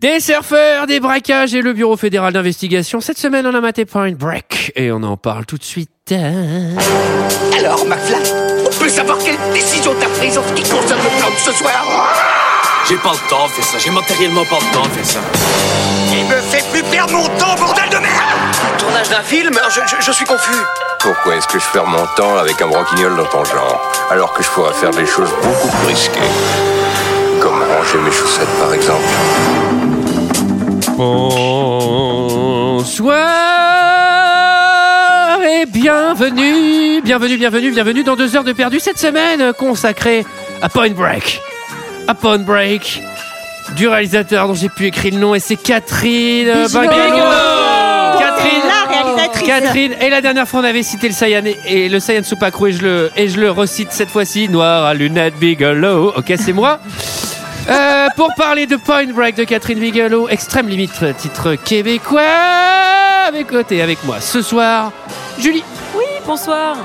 Des surfeurs, des braquages et le Bureau fédéral d'investigation. Cette semaine, on a maté Point Break et on en parle tout de suite. Alors, McFly, on peut savoir quelle décision t'as prise en ce qui concerne le plan de ce soir J'ai pas le temps de faire ça, j'ai matériellement pas le temps de faire ça. Il me fait plus perdre mon temps, bordel de merde Tournage d'un film je, je- je suis confus. Pourquoi est-ce que je perds mon temps avec un broquignol dans ton genre, alors que je pourrais faire des choses beaucoup plus risquées Comme ranger mes chaussettes, par exemple. Bonsoir et bienvenue, bienvenue, bienvenue, bienvenue dans deux heures de perdu cette semaine consacrée à Point Break. À Point Break du réalisateur dont j'ai pu écrire le nom et c'est Catherine Bigelow. Catherine, et la dernière fois on avait cité le Saiyan et, et le Saiyan Supakru et je le et je le recite cette fois-ci noir à lunettes Bigelow. Ok, c'est moi. Euh, pour parler de Point Break de Catherine Bigelow, Extrême Limite, titre québécois. Côtés, avec moi ce soir, Julie, Oui, bonsoir.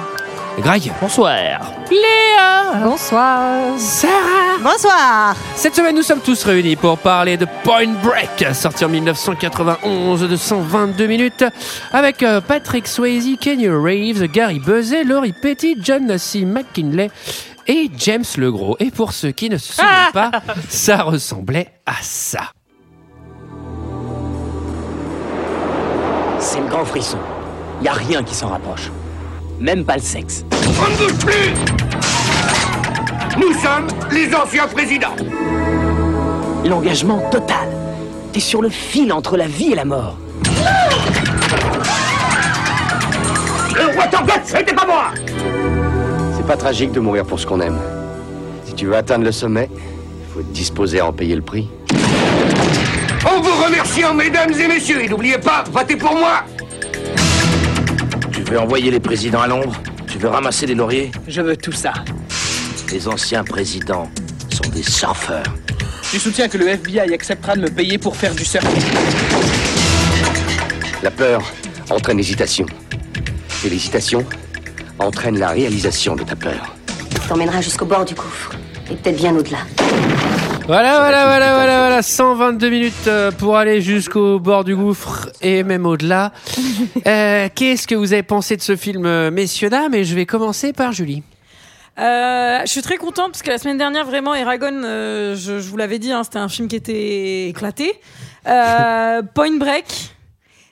Greg, Bonsoir. Léa, Bonsoir. Sarah. Bonsoir. Cette semaine, nous sommes tous réunis pour parler de Point Break, sorti en 1991 de 122 minutes, avec euh, Patrick Swayze, Kenny Reeves, Gary Buzet, Laurie Petty, John C. McKinley et James Legros. Et pour ceux qui ne se souviennent pas, ça ressemblait à ça. C'est le grand frisson. Y a rien qui s'en rapproche. Même pas le sexe. On ne bouge plus Nous sommes les anciens présidents L'engagement total. T'es sur le fil entre la vie et la mort. Le roi tempête, c'était pas moi C'est pas tragique de mourir pour ce qu'on aime. Si tu veux atteindre le sommet, il faut être disposé à en payer le prix. En vous remerciant, mesdames et messieurs, et n'oubliez pas, votez pour moi Tu veux envoyer les présidents à Londres? Tu veux ramasser les lauriers? Je veux tout ça. Les anciens présidents sont des surfeurs. Tu soutiens que le FBI acceptera de me payer pour faire du surf La peur entraîne l'hésitation. Et l'hésitation entraîne la réalisation de ta peur. T'emmènera jusqu'au bord du gouffre. Et peut-être bien au-delà. Voilà, voilà, voilà, voilà, voilà, 122 minutes euh, pour aller jusqu'au bord du gouffre et même au-delà. Euh, Qu'est-ce que vous avez pensé de ce film, euh, messieurs, dames? Et je vais commencer par Julie. Euh, je suis très contente parce que la semaine dernière, vraiment, Eragon, euh, je, je vous l'avais dit, hein, c'était un film qui était éclaté. Euh, Point Break,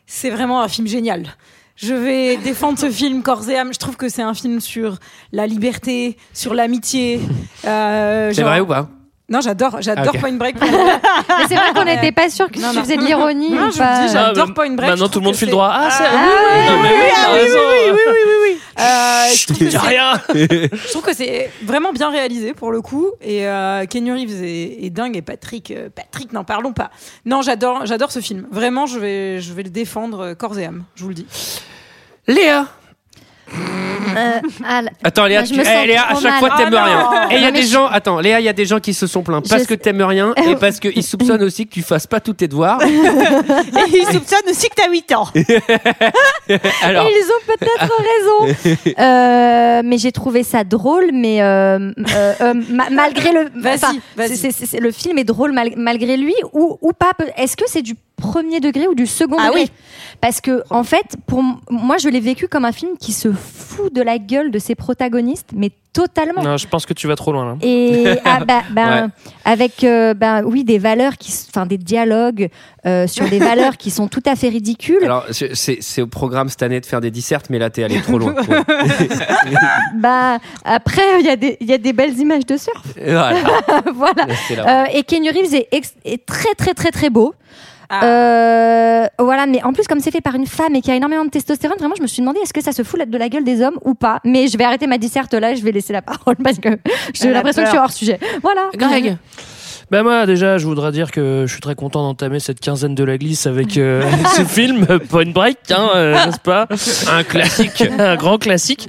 c'est vraiment un film génial. Je vais défendre ce film corps et âme. Je trouve que c'est un film sur la liberté, sur l'amitié. Euh, C'est genre- vrai ou pas? Non, j'adore, j'adore Ah. Point Break. Mais c'est vrai qu'on n'était pas sûr que Non, tu non. faisais de l'ironie Non, je pas. dis, j'adore Ah, mais Point Break. Maintenant tout le monde file c'est- droit. Ah, c'est. Ah, oui, oui, non, mais oui, t'as raison. Euh, je trouve que c'est- rien. Je trouve que c'est vraiment bien réalisé pour le coup et euh, Kenny Reeves est, est dingue et Patrick euh, Patrick n'en parlons pas. Non, j'adore j'adore ce film. Vraiment, je vais je vais le défendre euh, corps et âme, je vous le dis. Léa Euh, ah, Attends, Léa, tu- eh, Léa, à chaque mal. fois Ah, t'aimes rien. Et il y a des je- gens, attends, Léa, il y a des gens qui se sont plaints parce Je que t'aimes rien et parce qu'ils soupçonnent aussi que tu fasses pas tous tes devoirs. Et il soupçonne aussi que t'as 8 ans. Alors, Ils ont peut-être raison. Euh, mais j'ai trouvé ça drôle, mais euh, euh, euh, ma- malgré le. Vas-y, enfin, vas-y. c'est- c'est- c'est- le film est drôle mal- malgré lui ou, ou pas? Est-ce que c'est du premier degré ou du second Ah degré oui. Parce que en fait, pour moi, je l'ai vécu comme un film qui se fout de la gueule de ses protagonistes, mais totalement. Non, je pense que tu vas trop loin là. Et ah, bah, ben, Ouais. avec euh, ben, oui des valeurs qui, enfin des dialogues euh, sur des valeurs qui sont tout à fait ridicules. alors c'est- au programme cette année de faire des dissertes, mais là t'es allé trop loin. Ouais. Bah après il y a des il y a des belles images de surf. Voilà. Euh, et Kenny Reeves est très très très très beau. Ah. Euh, voilà, mais en plus comme c'est fait par une femme et qui a énormément de testostérone, vraiment je me suis demandé est-ce que ça se fout de la gueule des hommes ou pas? Mais je vais arrêter ma disserte là, je vais laisser la parole parce que j'ai a l'impression que je suis hors sujet. Voilà. Greg, Ben moi déjà, je voudrais dire que je suis très content d'entamer cette quinzaine de la glisse avec euh, ce film Point Break, hein, euh, n'est-ce pas? Un classique. un grand classique.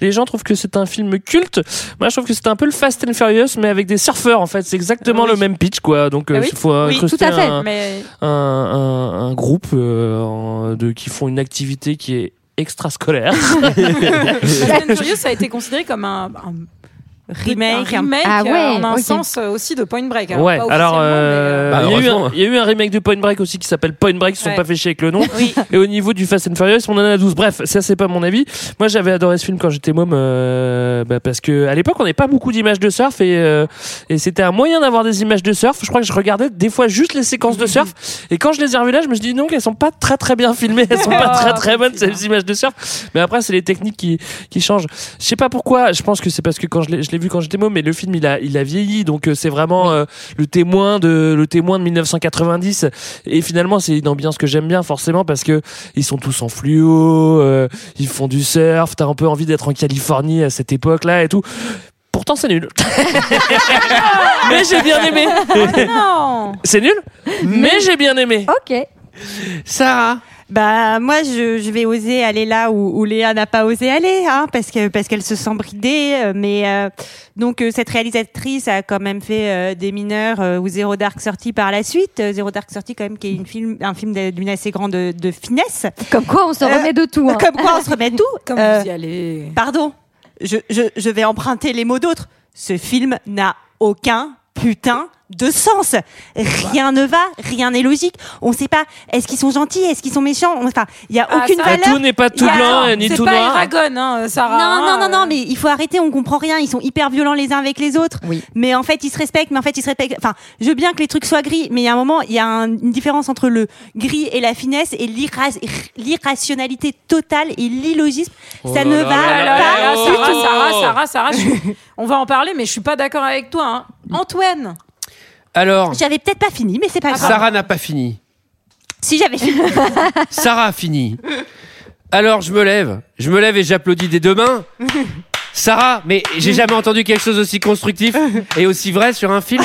Les gens trouvent que c'est un film culte. Moi, je trouve que c'est un peu le Fast and Furious, mais avec des surfeurs. En fait, c'est exactement Oui. le même pitch, quoi. Donc, euh, Ah oui? il faut Oui, incruster fait. un, Mais un, un- un groupe euh, de qui font une activité qui est extrascolaire. Fast and Furious ça a été considéré comme un remake. un remake Ah euh, ouais, en un sens euh, aussi de Point Break. Alors, Ouais, pas alors euh, Bah, il, y a eu un, il y a eu un remake de Point Break aussi qui s'appelle Point Break, ils se sont Ouais. pas fait chier avec le nom. Oui. Et au niveau du Fast and Furious, on en a 12. Bref, ça c'est pas mon avis. Moi j'avais adoré ce film quand j'étais môme euh, bah, parce que à l'époque on n'avait pas beaucoup d'images de surf et, euh, et c'était un moyen d'avoir des images de surf. Je crois que je regardais des fois juste les séquences de surf et quand je les ai revues là, je me suis dit non qu'elles sont pas très très bien filmées, elles sont pas Oh, très très bonnes ces images de surf. Mais après c'est les techniques qui qui changent. Je sais pas pourquoi. Je pense que c'est parce que quand je je l'ai vu quand j'étais môme, mais le film il a il a vieilli. Donc euh, c'est vraiment euh, le témoin de le témoin de 1990 et finalement c'est une ambiance que j'aime bien forcément parce que ils sont tous en fluo euh, ils font du surf. T'as un peu envie d'être en Californie à cette époque là et tout. Pourtant c'est nul. Mais j'ai bien aimé. Non. C'est nul mais j'ai bien aimé. Ok. Sarah Bah moi je, je vais oser aller là où, où Léa n'a pas osé aller hein, parce que parce qu'elle se sent bridée euh, mais euh, donc euh, cette réalisatrice a quand même fait euh, des mineurs euh, ou Zero Dark Sortie par la suite Euh, Zero Dark Sortie quand même qui est une film un film d'une assez grande de, de finesse Comme quoi, on se Euh, remet de tout. hein. comme quoi on se remet de tout Comme Euh, vous y allez. pardon je, je, je vais emprunter les mots d'autres ce film n'a aucun putain de sens. Rien ne va, rien n'est logique. On sait pas, est-ce qu'ils sont gentils, est-ce qu'ils sont méchants Enfin, il y a Ah, aucune ça- Ah, valeur. tout n'est pas tout a- blanc et ni tout pas noir Eragon, hein, Sarah. Non, non, non, non, mais il faut arrêter, on comprend rien. Ils sont hyper violents les uns avec les autres. Oui. Mais en fait, ils se respectent, mais en fait, ils se respectent. Enfin, je veux bien que les trucs soient gris, mais il y a un moment, il y a un- une différence entre le gris et la finesse et l'irra- l'irrationalité totale et l'illogisme. Oh Ça là ne là va là là pas. là là. Sarah. Sarah, Sarah, Sarah, Sarah, je suis- on va en parler, mais je suis pas d'accord avec toi. hein. Antoine, Alors, J'avais peut-être pas fini, mais c'est pas grave. Sarah n'a pas fini. Si j'avais fini. Sarah a fini. Alors, je me lève. Je me lève et j'applaudis des deux mains. Sarah, mais j'ai jamais entendu quelque chose aussi constructif et aussi vrai sur un film.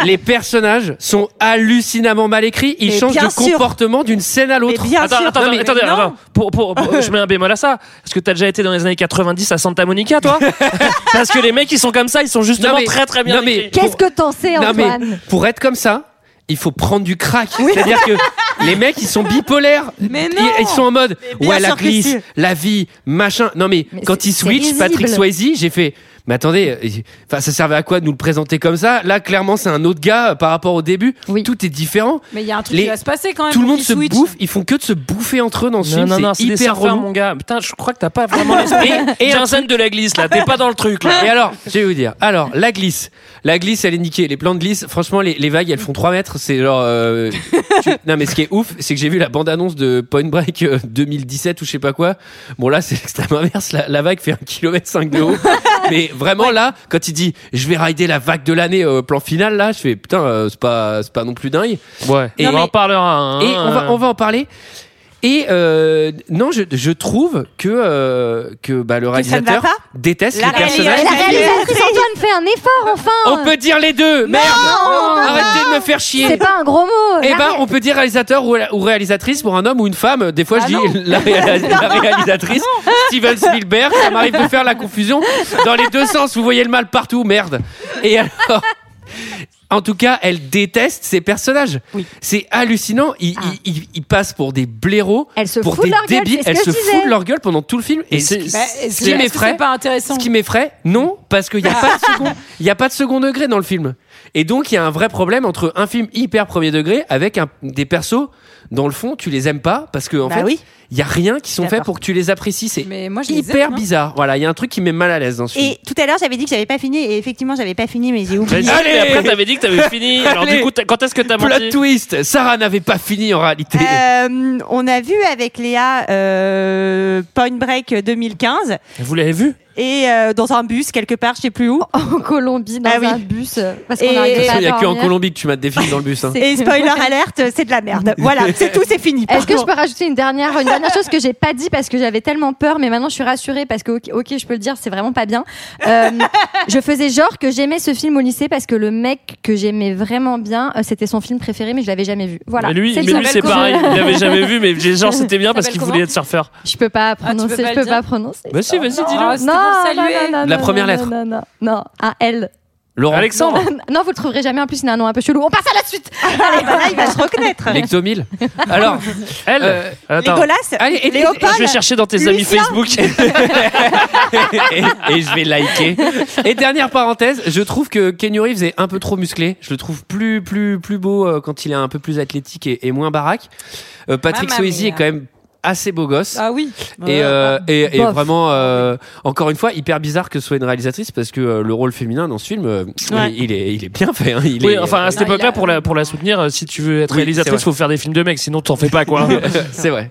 Les personnages sont hallucinamment mal écrits. Ils Mais changent bien de sûr. comportement d'une scène à l'autre. Mais bien Attends, sûr. attends, Non, mais- attendez, non. attends. Pour, pour, pour- je mets un bémol à ça. Est-ce que t'as déjà été dans les années 90 à Santa Monica, toi? Parce que les mecs, ils sont comme ça, ils sont justement Non, mais- très très bien non, mais- écrits. Qu'est-ce que t'en sais, Non, mais Antoine? pour être comme ça, il faut prendre du crack. C'est-à-dire que les mecs, ils sont bipolaires. Mais Ils- non. Ils, sont en mode, ouais, la glisse, si. la vie, machin. Non, mais, Mais quand ils switch. Patrick Swayze, j'ai fait, mais attendez, euh, enfin, ça servait à quoi de nous le présenter comme ça? Là, clairement, c'est un autre gars euh, par rapport au début. Oui. Tout est différent. mais il y a un truc Les- qui va se passer quand même. Tout le monde se switchent. bouffe. Ils font que de se bouffer entre eux dans ce Non, film. non, non, c'est hyper relou. mon gars. Putain, je crois que t'as pas vraiment l'esprit. Et- et un de la glisse, là. T'es pas dans le truc, là. Et alors, je vais vous dire. Alors, la glisse. La glisse, elle est niquée. Les plans de glisse, franchement, les, les vagues, elles font 3 mètres. C'est genre. euh, tu- Non, mais ce qui est ouf, c'est que j'ai vu la bande-annonce de Point Break euh, 2017 ou je sais pas quoi. Bon, là, c'est l'extrême inverse. La, la vague fait 1 km 5 de haut. mais vraiment, là, quand il dit je vais rider la vague de l'année au plan final, là, je fais putain, euh, c'est pas, c'est pas non plus dingue. Ouais. Et- on en parlera. hein. Et on va, on va en parler. Et euh, non, je, je trouve que euh, que bah, le réalisateur déteste La les personnages. Mais réalisation- la réalisatrice Antoine fait un effort, enfin On peut dire les deux. Merde. Arrêtez de me faire chier. C'est pas un gros mot Eh ben, on peut dire réalisateur ou, ou réalisatrice pour un homme ou une femme. Des fois, Ah je non. dis la, réa- la réalisatrice. Steven Spielberg, ça m'arrive de faire la confusion dans les deux sens. Vous voyez le mal partout, merde. Et alors. En tout cas, elle déteste ces personnages. C'est hallucinant. Ils, Ah. ils- ils- ils passent pour des blaireaux, Elle se pour fout de des leur débiles. c'est ce Elle que se je fout disais. de leur gueule pendant tout le film. Et ce Bah, ce qui m'effraie, c'est pas intéressant ce qui m'effraie, non, parce qu'il n'y a pas de second, il y a pas de second degré dans le film. Et donc, il y a un vrai problème entre un film hyper premier degré avec un- des persos, dans le fond, tu les aimes pas parce que, en Bah fait, oui. il y a rien qui sont faits pour que tu les apprécies. C'est Mais moi, je les hyper aime, hein. bizarre. Voilà, il y a un truc qui met mal à l'aise dans ce film. Et tout à l'heure, j'avais dit que j'avais pas fini, et effectivement, j'avais pas fini, mais j'ai oublié. Allez mais après, t'avais dit que t'avais fini. Alors, Allez. du coup, quand est-ce que t'as Plot menti twist, Sarah n'avait pas fini en réalité. Euh, on a vu avec Léa euh, Point Break 2015 Vous l'avez vu? Et euh, dans un bus quelque part, je sais plus où. en Colombie dans Ah oui. un bus euh, parce qu'on Et- arrive De toute pas façon, il n'y a à que en dormir. Colombie que tu mates des films dans le bus. hein. Et spoiler alerte, c'est de la merde. Voilà, c'est tout, c'est fini. Est-ce que je peux rajouter une dernière, une dernière chose que j'ai pas dit parce que j'avais tellement peur, mais maintenant je suis rassurée parce que ok, je peux le dire, c'est vraiment pas bien. Euh, je faisais genre que j'aimais ce film au lycée parce que le mec que j'aimais vraiment bien, euh, c'était son film préféré, mais je l'avais jamais vu. Voilà. Mais lui, C'est mais lui c'est pareil. Il l'avait jamais vu, mais genre, c'était bien parce qu'il voulait être surfeur. Je peux pas Ah, tu peux prononcer, pas je peux dire pas prononcer. Bah vas-y, dis-le. Ah, c'était pour le saluer. non, La première non, lettre. Non, non, non, un L. Laurent. Alexandre. non, vous le trouverez jamais. En plus, il a un nom un peu chelou. On passe à la suite. Allez, bah là, il va se reconnaître. Lectomil. Alors, Elle. euh, Attends. Légolas, allez, et- Léopold, Je vais chercher dans tes amis Lucien. Facebook. et, et je vais liker. Et dernière parenthèse, je trouve que Kenny Reeves est un peu trop musclé. Je le trouve plus plus plus beau euh, quand il est un peu plus athlétique et, et moins baraque. Euh, Patrick Mamma Swayze mia. est quand même assez beau gosse. Ah oui. Et, euh, et, vraiment, euh, encore une fois, hyper bizarre que ce soit une réalisatrice parce que euh, le rôle féminin dans ce film, euh, Ouais. il, est, il est bien fait. hein. Il Oui, est, enfin à cette époque-là, a- pour la, pour la soutenir, si tu veux être Oui, réalisatrice, faut faire des films de mecs, sinon t'en fais pas quoi. c'est vrai.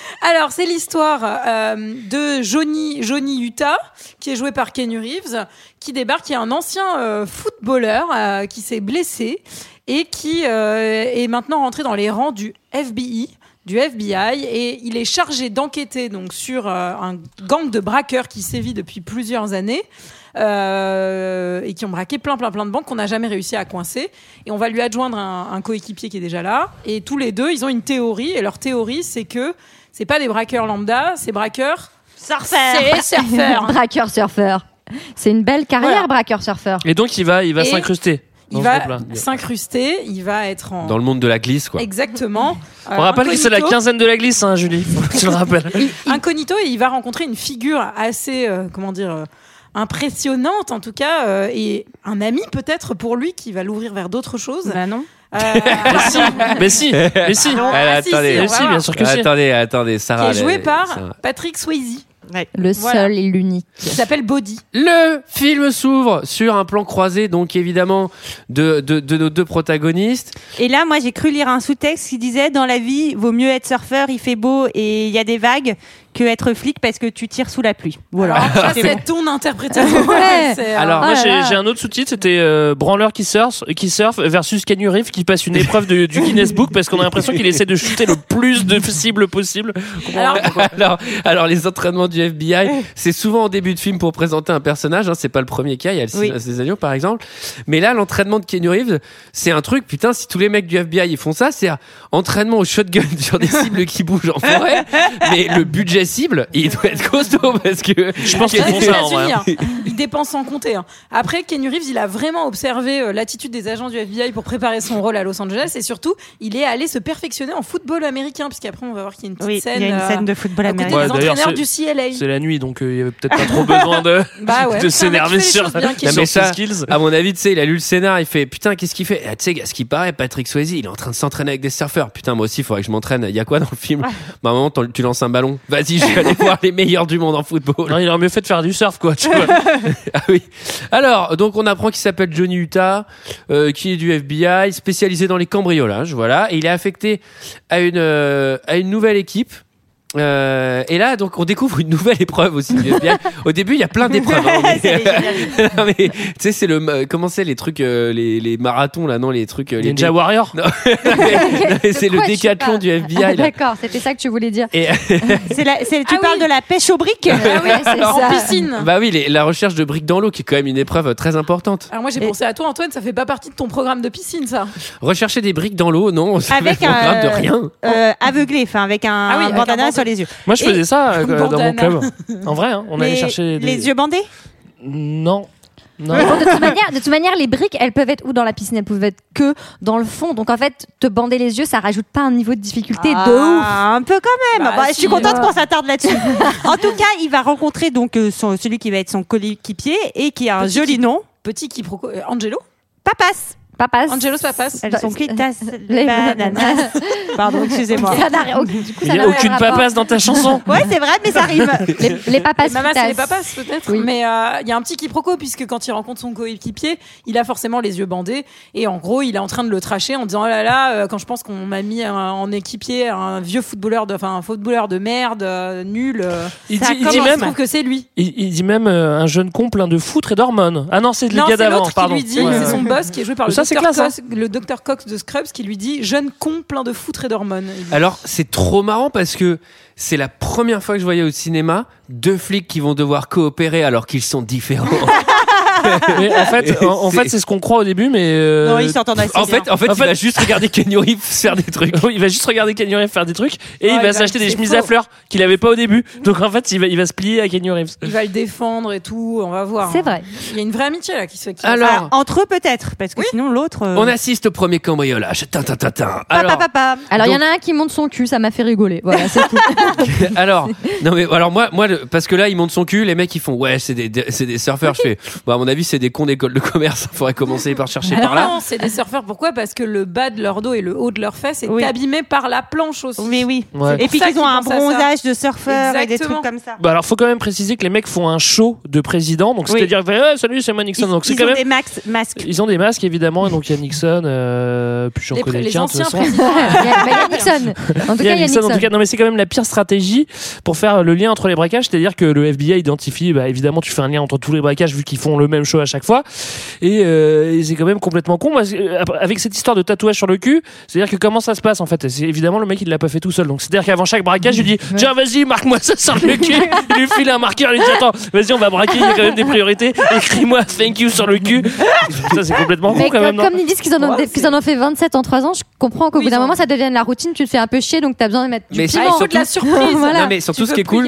Alors, c'est l'histoire euh, de Johnny, Johnny Utah, qui est joué par Kenny Reeves, qui débarque, qui est un ancien euh, footballeur euh, qui s'est blessé et qui euh, est maintenant rentré dans les rangs du FBI du FBI et il est chargé d'enquêter donc sur euh, un gang de braqueurs qui sévit depuis plusieurs années euh, et qui ont braqué plein plein plein de banques qu'on n'a jamais réussi à coincer. Et on va lui adjoindre un, un coéquipier qui est déjà là. Et tous les deux ils ont une théorie et leur théorie c'est que c'est pas des braqueurs lambda c'est braqueurs c'est surfeurs braqueur surfeur. C'est une belle carrière, Voilà. braqueur surfeur. Et donc il va, il va Et s'incruster. il ce va groupe-là. s'incruster il va être en Dans le monde de la glisse, quoi. exactement On rappelle que c'est la incognito. quinzaine de la glisse, hein, Julie. Faut que tu le rappelles. incognito et il va rencontrer une figure assez euh, comment dire euh, impressionnante en tout cas euh, et un ami peut-être pour lui qui va l'ouvrir vers d'autres choses Bah non. Euh, Mais si, mais si. Ah, Ah, si, attendez. Mais si, bien sûr que si. Attendez, attendez, qui Sarah. est joué par. Patrick Swayze Le Voilà. seul et l'unique. qui s'appelle Body Le film s'ouvre sur un plan croisé, donc évidemment, de, de, de nos deux protagonistes. Et là, moi, j'ai cru lire un sous-texte qui disait dans la vie, vaut mieux être surfeur, il fait beau et il y a des vagues, que être flic parce que tu tires sous la pluie. Voilà. Ça, C'est bon. ton interprétation Ouais. Euh, Alors, Moi, là j'ai un autre sous-titre, c'était euh, branleur qui surfe, qui surfe versus Kenny qui passe une épreuve de- du Guinness Book parce qu'on a l'impression qu'il essaie de shooter le plus de cibles possible. alors, alors, alors, les entraînements du FBI, c'est souvent en début de film pour présenter un personnage. Hein, c'est pas le premier cas. Il y a le Oui. Des agneaux, par exemple. Mais là, l'entraînement de Kenny Reeves, c'est un truc. Putain, si tous les mecs du FBI ils font ça, c'est entraînement au shotgun sur des cibles qui bougent en forêt. Mais le budget cible, il doit être costaud parce que Je pense qu'ils font ça en hein. Il dépense sans compter. hein. Après, Kenny Reeves, il a vraiment observé euh, l'attitude des agents du FBI pour préparer son rôle à Los Angeles et surtout, il est allé se perfectionner en football américain, puisqu'apraprès, on va voir qu'il y a une petite Oui, scène. il y a une euh, scène de football américain. Ouais, entraîneurs c'est- du CLA. C'est la nuit, donc euh, il y avait peut-être pas trop besoin de, Bah ouais, de s'énerver sur, bien, sur ses ça, skills. à mon avis, tu sais, il a lu le scénar, il fait putain, qu'est-ce qu'il fait? Ah, Tu sais, ce qui paraît, Patrick Swayze, il est en train de s'entraîner avec des surfeurs. Putain, moi aussi, il faudrait que je m'entraîne. Il y a quoi dans le film? Bah, à un moment, tu lances un ballon. Vas-y, je vais aller voir les meilleurs du monde en football. Non, il aurait mieux fait de faire du surf, quoi. Tu vois. Ah oui. Alors, donc on apprend qu'il s'appelle Johnny Utah, euh, qui est du FBI, spécialisé dans les cambriolages, voilà. Et il est affecté à une euh, à une nouvelle équipe. Euh, et là, donc, on découvre une nouvelle épreuve aussi du FBI. Au début, il y a plein d'épreuves. hein, mais- tu sais, c'est le comment c'est les trucs, euh, les, les marathons là, non, les trucs, euh, les Ninja Warrior. Non, mais c'est le décathlon du Ah, FBI. là. D'accord, c'était ça que tu voulais dire. Et C'est la- c'est- tu Ah parles oui. de la pêche aux briques Ah oui, c'est Alors, en ça. piscine. bah oui, les- la recherche de briques dans l'eau, qui est quand même une épreuve très importante. Alors moi j'ai Et- pensé à toi Antoine, ça fait pas partie de ton programme de piscine ça. Rechercher des briques dans l'eau, non, ça Avec fait le programme un- de rien. euh, aveuglé, enfin avec un, Ah un avec un bandana les yeux. Moi, je Et- faisais ça euh, dans mon club. En vrai, hein, on allait chercher des... les yeux bandés Non. Non. Bon, de, toute manière, de toute manière, les briques, elles peuvent être où dans la piscine Elles peuvent être que dans le fond. Donc en fait, te bander les yeux, ça rajoute pas un niveau de difficulté de ouf. Ah, Un peu quand même. Bah, Bah, je suis contente qu'on s'attarde là-dessus. en tout cas, il va rencontrer donc euh, son- celui qui va être son coéquipier et qui a un Petit joli qui- nom, Petit quiproquo. euh, Angelo? Papas. Papas. Angelos Papas. Elles sont quittes Les les bananas. Pardon, excusez-moi. Ça n'a rien- du coup, Il ça n'y n'a a aucun aucune rapport. papasse dans ta chanson. Ouais, c'est vrai, mais ça arrive. Les, les papas. Les mamas, c'est les papas peut-être. Oui. Mais euh, il y a un petit quiproquo puisque quand il rencontre son coéquipier, il a forcément les yeux bandés et en gros, il est en train de le tracher en disant oh là là, euh, quand je pense qu'on m'a mis un- en équipier un vieux footballeur de, enfin un footballeur de merde, euh, nul. euh, Il ça dit, il dit je même, trouve que c'est lui. il, il dit même euh, un jeune con plein de foutre et d'hormones. Ah non, c'est le Non, gars c'est d'avant. l'autre qui Pardon. lui dit, Ouais. c'est son boss qui est joué par le Ça, classe, hein. Cox, le docteur Cox de Scrubs qui lui dit jeune con plein de foutre et d'hormones. Alors, c'est trop marrant parce que c'est la première fois que je voyais au cinéma deux flics qui vont devoir coopérer alors qu'ils sont différents. Mais en fait, en, en fait, c'est ce qu'on croit au début, mais euh, Non, ils s'entendent assez en bien. fait, en fait, il va juste regarder Kenny Reeves faire des trucs. il va juste regarder Kenny Reeves faire des trucs et Ouais, il il va s'acheter des chemises faux. à fleurs qu'il avait pas au début. Donc en fait, il va, il va se plier à Kenny Reeves. il va le défendre et tout. On va voir. C'est hein. vrai. Il y a une vraie amitié là qui se fait. qui- Alors, Alors, entre eux peut-être, parce que sinon l'autre. euh, on assiste au premier cambriolage. Tin, tin, tin, tin. Papa, Alors, papa. Alors, il y en a un qui monte son cul, ça m'a fait rigoler. Voilà, c'est tout. alors, non mais alors moi, moi, parce que là, ils montent son cul. Les mecs, ils font ouais, c'est des, des- c'est des surfeurs. Je fais, bon, à mon avis, c'est des cons d'école de commerce. Faudrait commencer par chercher par là. Non, c'est des surfeurs. Pourquoi? Parce que le bas de leur dos et le haut de leurs fesses est Oui. abîmé par la planche aussi. Mais oui. Ouais. Et puis qu'ils ont un bronzage de surfeur et des Exactement. trucs comme ça. Bah alors, faut quand même préciser que les mecs font un show de président, donc Oui. c'est-à-dire, ouais, salut, c'est moi Nixon. Ils, donc c'est ils quand ont même. des max, masques. Ils ont des masques évidemment, et donc il y a Nixon, euh, puis j'en connais les qu'un de anciens toute façon. présidents. Il y a, il y a Nixon. En tout Il cas, il y a Nixon, en Nixon. tout cas, non mais c'est quand même la pire stratégie pour faire le lien entre les braquages, c'est-à-dire que le FBI identifie, bah, évidemment, tu fais un lien entre tous les braquages vu qu'ils font le même show à chaque fois, et, euh, et c'est quand même complètement con. Avec cette histoire de tatouage sur le cul, c'est-à-dire que comment ça se passe en fait? C'est évidemment le mec il l'a pas fait tout seul, donc c'est-à-dire qu'avant chaque braquage, il dit tiens vas-y marque-moi ça sur le cul, il lui file un marqueur, il lui dit attends vas-y on va braquer, il y a quand même des priorités, écris-moi thank you sur le cul. Ça c'est complètement con Mais quand comme, même. non? comme ils disent qu'ils en, ont, Ouais, qu'ils en ont fait 27 en 3 ans, je comprends qu'au Oui, bout d'un moment ça devienne la routine, tu te fais un peu chier donc t'as besoin de mettre du Mais Ah, piment. faut de la surprise. Voilà. Non mais surtout Tu ce qui est cool,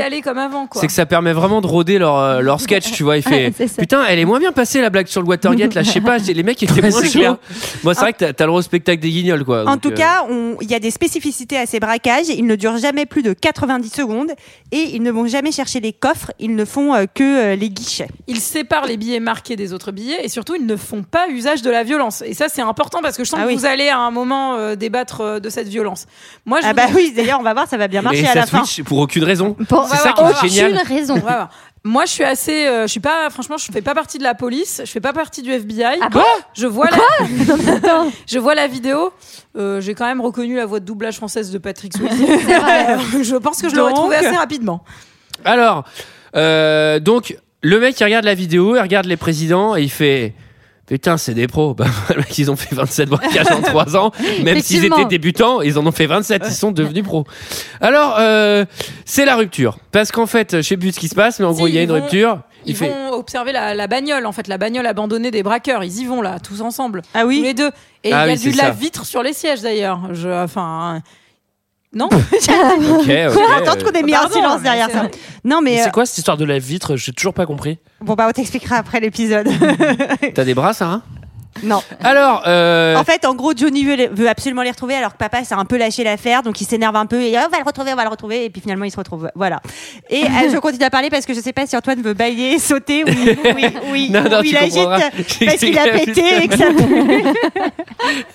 c'est que ça permet vraiment de roder leur, euh, leur sketch, tu vois. Il fait putain, elle est moins bien passée la blague sur le Watergate, là, je sais pas, les mecs étaient Ouais, moins c'est chauds. clair. Moi, c'est vrai que t'as- le gros spectacle des guignols, quoi. En Donc, tout euh, cas, on- il y a des spécificités à ces braquages. Ils ne durent jamais plus de 90 secondes et ils ne vont jamais chercher les coffres. Ils ne font euh, que euh, les guichets. Ils séparent les billets marqués des autres billets et surtout ils ne font pas usage de la violence. Et ça c'est important parce que je sens Ah que oui. vous allez à un moment euh, débattre euh, de cette violence. Moi je Ah bah dis- oui, d'ailleurs, on va voir, ça va bien marcher à ça la fin. switch pour aucune raison. Pour C'est ça qui est génial. aucune raison. On va voir. Moi, je suis assez. euh, je suis pas. Franchement, je fais pas partie de la police. Je fais pas partie du FBI. Ah bon? Je vois la. je vois la vidéo. Euh, J'ai quand même reconnu la voix de doublage française de Patrick Swayze. je pense que je l'aurais Donc. trouvé assez rapidement. Alors, euh, donc, le mec, il regarde la vidéo, il regarde les présidents et il fait. Putain, c'est des pros. Bah, ils ont fait 27 braquages en 3 ans. Même s'ils étaient débutants, ils en ont fait 27. Ils sont devenus pros. Alors, euh, c'est la rupture. Parce qu'en fait, je sais plus ce qui se passe, mais en Si, gros, il y a une vont- rupture. Il Ils fait. vont observer la, la bagnole, en fait, la bagnole abandonnée des braqueurs. Ils y vont là, tous ensemble. Ah Tous oui. les deux. Et il Ah y a oui, du c'est la ça. vitre sur les sièges d'ailleurs. Je, enfin, non. Ok, ok. Attends qu'on ait mis un silence mais derrière c'est- ça. Non, mais C'est euh, quoi cette histoire de la vitre J'ai toujours pas compris. bon, bah, on t'expliquera après l'épisode. T'as des bras, Sarah? Non. Alors, euh, En fait, en gros, Johnny veut, absolument les retrouver alors que papa s'est un peu lâché l'affaire, donc il s'énerve un peu et Ah, on va le retrouver, on va le retrouver, et puis finalement il se retrouve. Voilà. Et euh, je continue à parler parce que je sais pas si Antoine veut bailler, sauter ou Non, non, ou il agite parce qu'il a pété et que ça pue.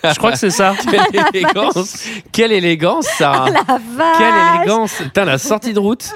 Je crois que c'est ça. quelle élégance Quelle élégance, Sarah La vache Quelle élégance Putain, la sortie de route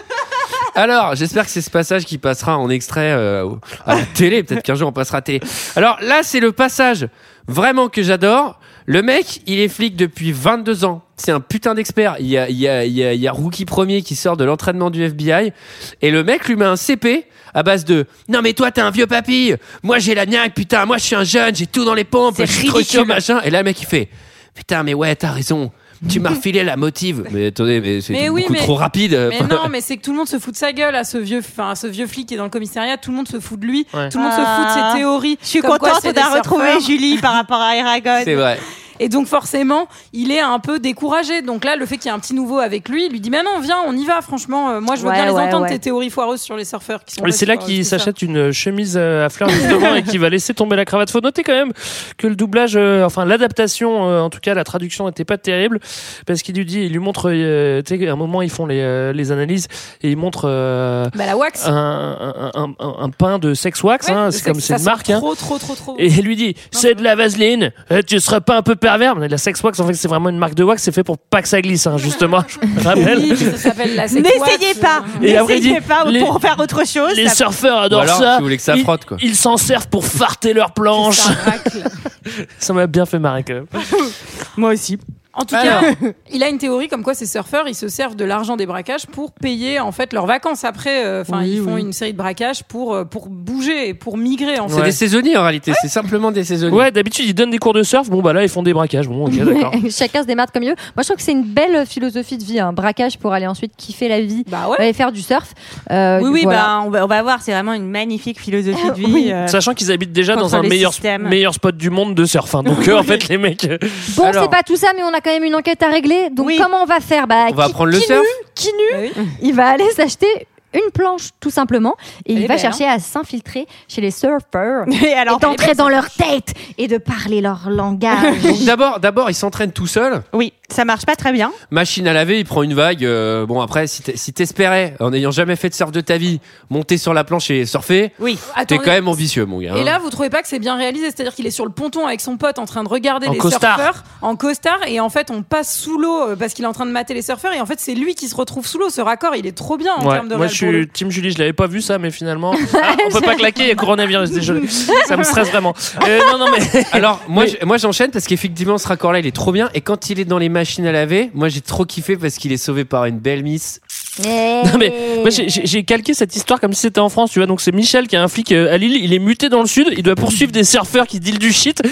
Alors, j'espère que c'est ce passage qui passera en extrait euh, à la télé. Peut-être qu'un jour on passera à la télé. Alors là, c'est le passage vraiment que j'adore. Le mec, il est flic depuis 22 ans. C'est un putain d'expert. Il y a, il y, a, il y, a, il y a Rookie Premier qui sort de l'entraînement du FBI. Et le mec lui met un CP à base de Non mais toi t'es un vieux papy. Moi j'ai la niaque, putain. Moi je suis un jeune, j'ai tout dans les pompes. Je C'est suis trop machin. Et là le mec il fait Putain mais ouais, t'as raison. Tu m'as refilé la motive. Mais attendez, mais c'est Mais oui, beaucoup mais- trop rapide. Mais non, mais c'est que tout le monde se fout de sa gueule à ce vieux, enfin, à ce vieux flic qui est dans le commissariat. Tout le monde se fout de lui. Ouais. Tout le monde se fout de Ah. ses théories. Je suis contente d'avoir retrouvé. Julie par rapport à Eragon. C'est vrai. Et donc forcément, il est un peu découragé. Donc là, le fait qu'il y ait un petit nouveau avec lui, il lui dit mais non, viens, on y va. Franchement, euh, moi je veux Ouais, bien les ouais, entendre ouais. tes théories foireuses sur les surfeurs qui sont. Pas c'est là qu'il ça. s'achète une chemise euh, à fleurs justement et qu'il va laisser tomber la cravate. Faut noter quand même que le doublage, euh, enfin l'adaptation, euh, en tout cas la traduction n'était pas terrible parce qu'il lui dit, il lui montre, euh, tu sais, à un moment ils font les, euh, les analyses et il montre euh, Bah la wax. un, un, un, un- un pain de sex wax, Ouais, hein, c'est comme c'est une sent marque. Hein. Trop, trop, trop, trop. Et il lui dit, c'est de la vaseline, euh, tu serais pas un peu pervers Mais La sex wax, en fait, c'est vraiment une marque de wax, c'est fait pour pas que ça glisse, hein, justement, je me rappelle. Oui, ça s'appelle la sex wax. N'essayez pas, Et après, il n'essayez dit, pas les- pour faire autre chose. Les ça- surfeurs Ou adorent alors, ça. si vous voulez que ça Ils- frotte, quoi. Ils s'en servent pour farter leurs planches. Ça racle. Ça m'a bien fait marrer quand même. Moi aussi. En tout Alors. cas, il a une théorie comme quoi ces surfeurs, ils se servent de l'argent des braquages pour payer en fait leurs vacances. Après, euh, enfin, Oui, ils font oui. une série de braquages pour euh, pour bouger et pour migrer en C'est fait. des saisonniers en réalité, c'est simplement des saisonniers. Ouais, d'habitude, ils donnent des cours de surf. Bon, bah là, ils font des braquages. Bon, ok, d'accord. Chacun se démarre comme il veut. Moi, je trouve que c'est une belle philosophie de vie, un braquage pour aller ensuite kiffer la vie, Bah ouais. aller faire du surf. Euh, Oui, oui, voilà. bah, on, va, on va voir. C'est vraiment une magnifique philosophie de vie. Oui. euh, Sachant qu'ils habitent déjà dans un meilleur, meilleur spot du monde de surf. hein. Donc, euh, en fait, les mecs. Bon, c'est pas tout ça, mais on a quand même une enquête à régler. Donc, Oui. comment on va faire? Bah, On va qui- apprendre le qui surf. nu, qui nu, Bah oui. il va aller s'acheter une planche, tout simplement, et il est va belle, chercher à s'infiltrer chez les surfers. Et alors, d'entrer dans leur tête et de parler leur langage. D'abord, d'abord, il s'entraîne tout seul. oui, ça marche pas très bien. Machine à laver, il prend une vague. euh, bon après, si t'es- si t'espérais, en n'ayant jamais fait de surf de ta vie, monter sur la planche et surfer, Oui. t'es quand même ambitieux, mon gars. Et hein. là, vous trouvez pas que c'est bien réalisé? C'est-à-dire qu'il est sur le ponton avec son pote en train de regarder En les costard. surfeurs en costard et en fait on passe sous l'eau euh, parce qu'il est en train de mater les surfeurs et en fait c'est lui qui se retrouve sous l'eau. Ce raccord, il est trop bien en Ouais. termes de Moi, je suis Team Julie. Je l'avais pas vu ça, mais finalement, Ah, on peut pas claquer. Il y a coronavirus. Désolé. Ça me stresse vraiment. Euh, non, non, mais. Alors moi, Mais- je- moi j'enchaîne parce qu'effectivement ce raccord-là il est trop bien et quand il est dans les machines à laver, moi j'ai trop kiffé parce qu'il est sauvé par une belle miss. Non mais moi j'ai- calqué cette histoire comme si c'était en France, tu vois. Donc c'est Michel qui est un flic euh, à Lille, il est muté dans le sud, il doit poursuivre des surfeurs qui dealent du shit.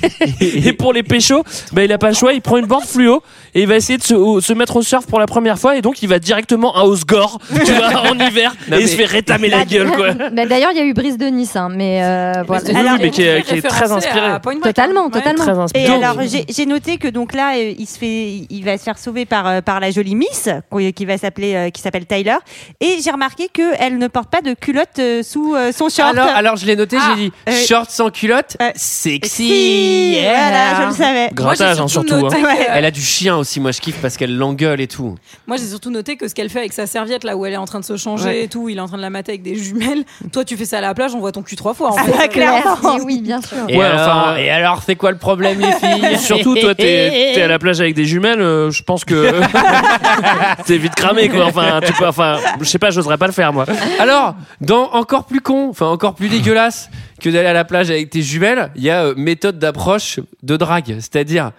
et pour les péchos, bah il a pas le choix, il prend une board fluo et il va essayer de se, au- se mettre au surf pour la première fois et donc il va directement à Osgore, tu vois, en hiver Non, et il se fait rétamer la gueule quoi. Mais D'ailleurs, il y a eu Brise de Nice, hein, mais euh, voilà. Oui, Alors, mais qui est, qui est très inspiré. Totalement, hein. Ouais. totalement. Très Et alors, j'ai j'ai noté que donc là, euh, il se fait, il va se faire sauver par euh, par la jolie Miss, qui va s'appeler, euh, qui s'appelle Tyler. Et j'ai remarqué que elle ne porte pas de culotte euh, sous son short. Alors, alors je l'ai noté, Ah, j'ai dit euh, short sans culotte, euh, sexy. Si, voilà, je le savais. Grattage hein, surtout. noté hein. Ouais. Elle a du chien aussi, moi je kiffe parce qu'elle l'engueule et tout. Moi, j'ai surtout noté que ce qu'elle fait avec sa serviette, là où elle est en train de se changer Ouais. et tout, il est en train de la mater avec des jumelles. Toi, tu fais ça à la plage, on voit ton cul trois fois. En Ah, fait. bah, clairement. Oui, bien sûr. Et Ouais, alors, enfin- et alors c'est quoi le problème les filles? Surtout toi t'es t'es à la plage avec des jumelles, euh, je pense que t'es vite cramé quoi. Enfin tu peux, enfin je sais pas, j'oserais pas le faire moi. Alors, dans encore plus con, enfin encore plus dégueulasse que d'aller à la plage avec tes jumelles, il y a euh, méthode d'approche de drague, c'est-à-dire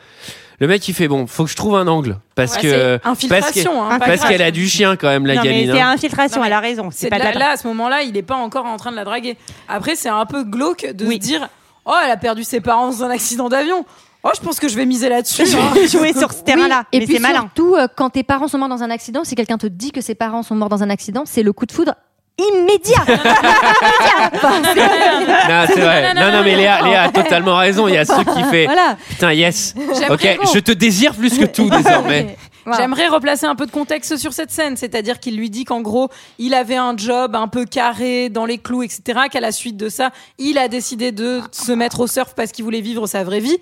le mec il fait bon, faut que je trouve un angle parce Ouais, que c'est parce qu'elle hein, parce qu'elle a du chien quand même la non, mais gamine. c'est hein. infiltration. Non, elle a raison. C'est C'est pas la là, à ce moment-là, il est pas encore en train de la draguer. Après, c'est un peu glauque de Oui. se dire Oh, elle a perdu ses parents dans un accident d'avion. Oh, je pense que je vais miser là-dessus. Je hein. vais jouer sur ce terrain-là. Oui, et mais puis c'est malin. surtout, euh, quand tes parents sont morts dans un accident, si quelqu'un te dit que ses parents sont morts dans un accident, c'est le coup de foudre immédiat. Non, c'est vrai. Non, non, mais Léa, Léa a totalement raison. Il y a ce truc qui fait voilà. putain yes. Ok, je te désire plus que tout désormais. J'aimerais replacer un peu de contexte sur cette scène, c'est-à-dire qu'il lui dit qu'en gros, il avait un job un peu carré, dans les clous, etc., qu'à la suite de ça, il a décidé de se mettre au surf parce qu'il voulait vivre sa vraie vie.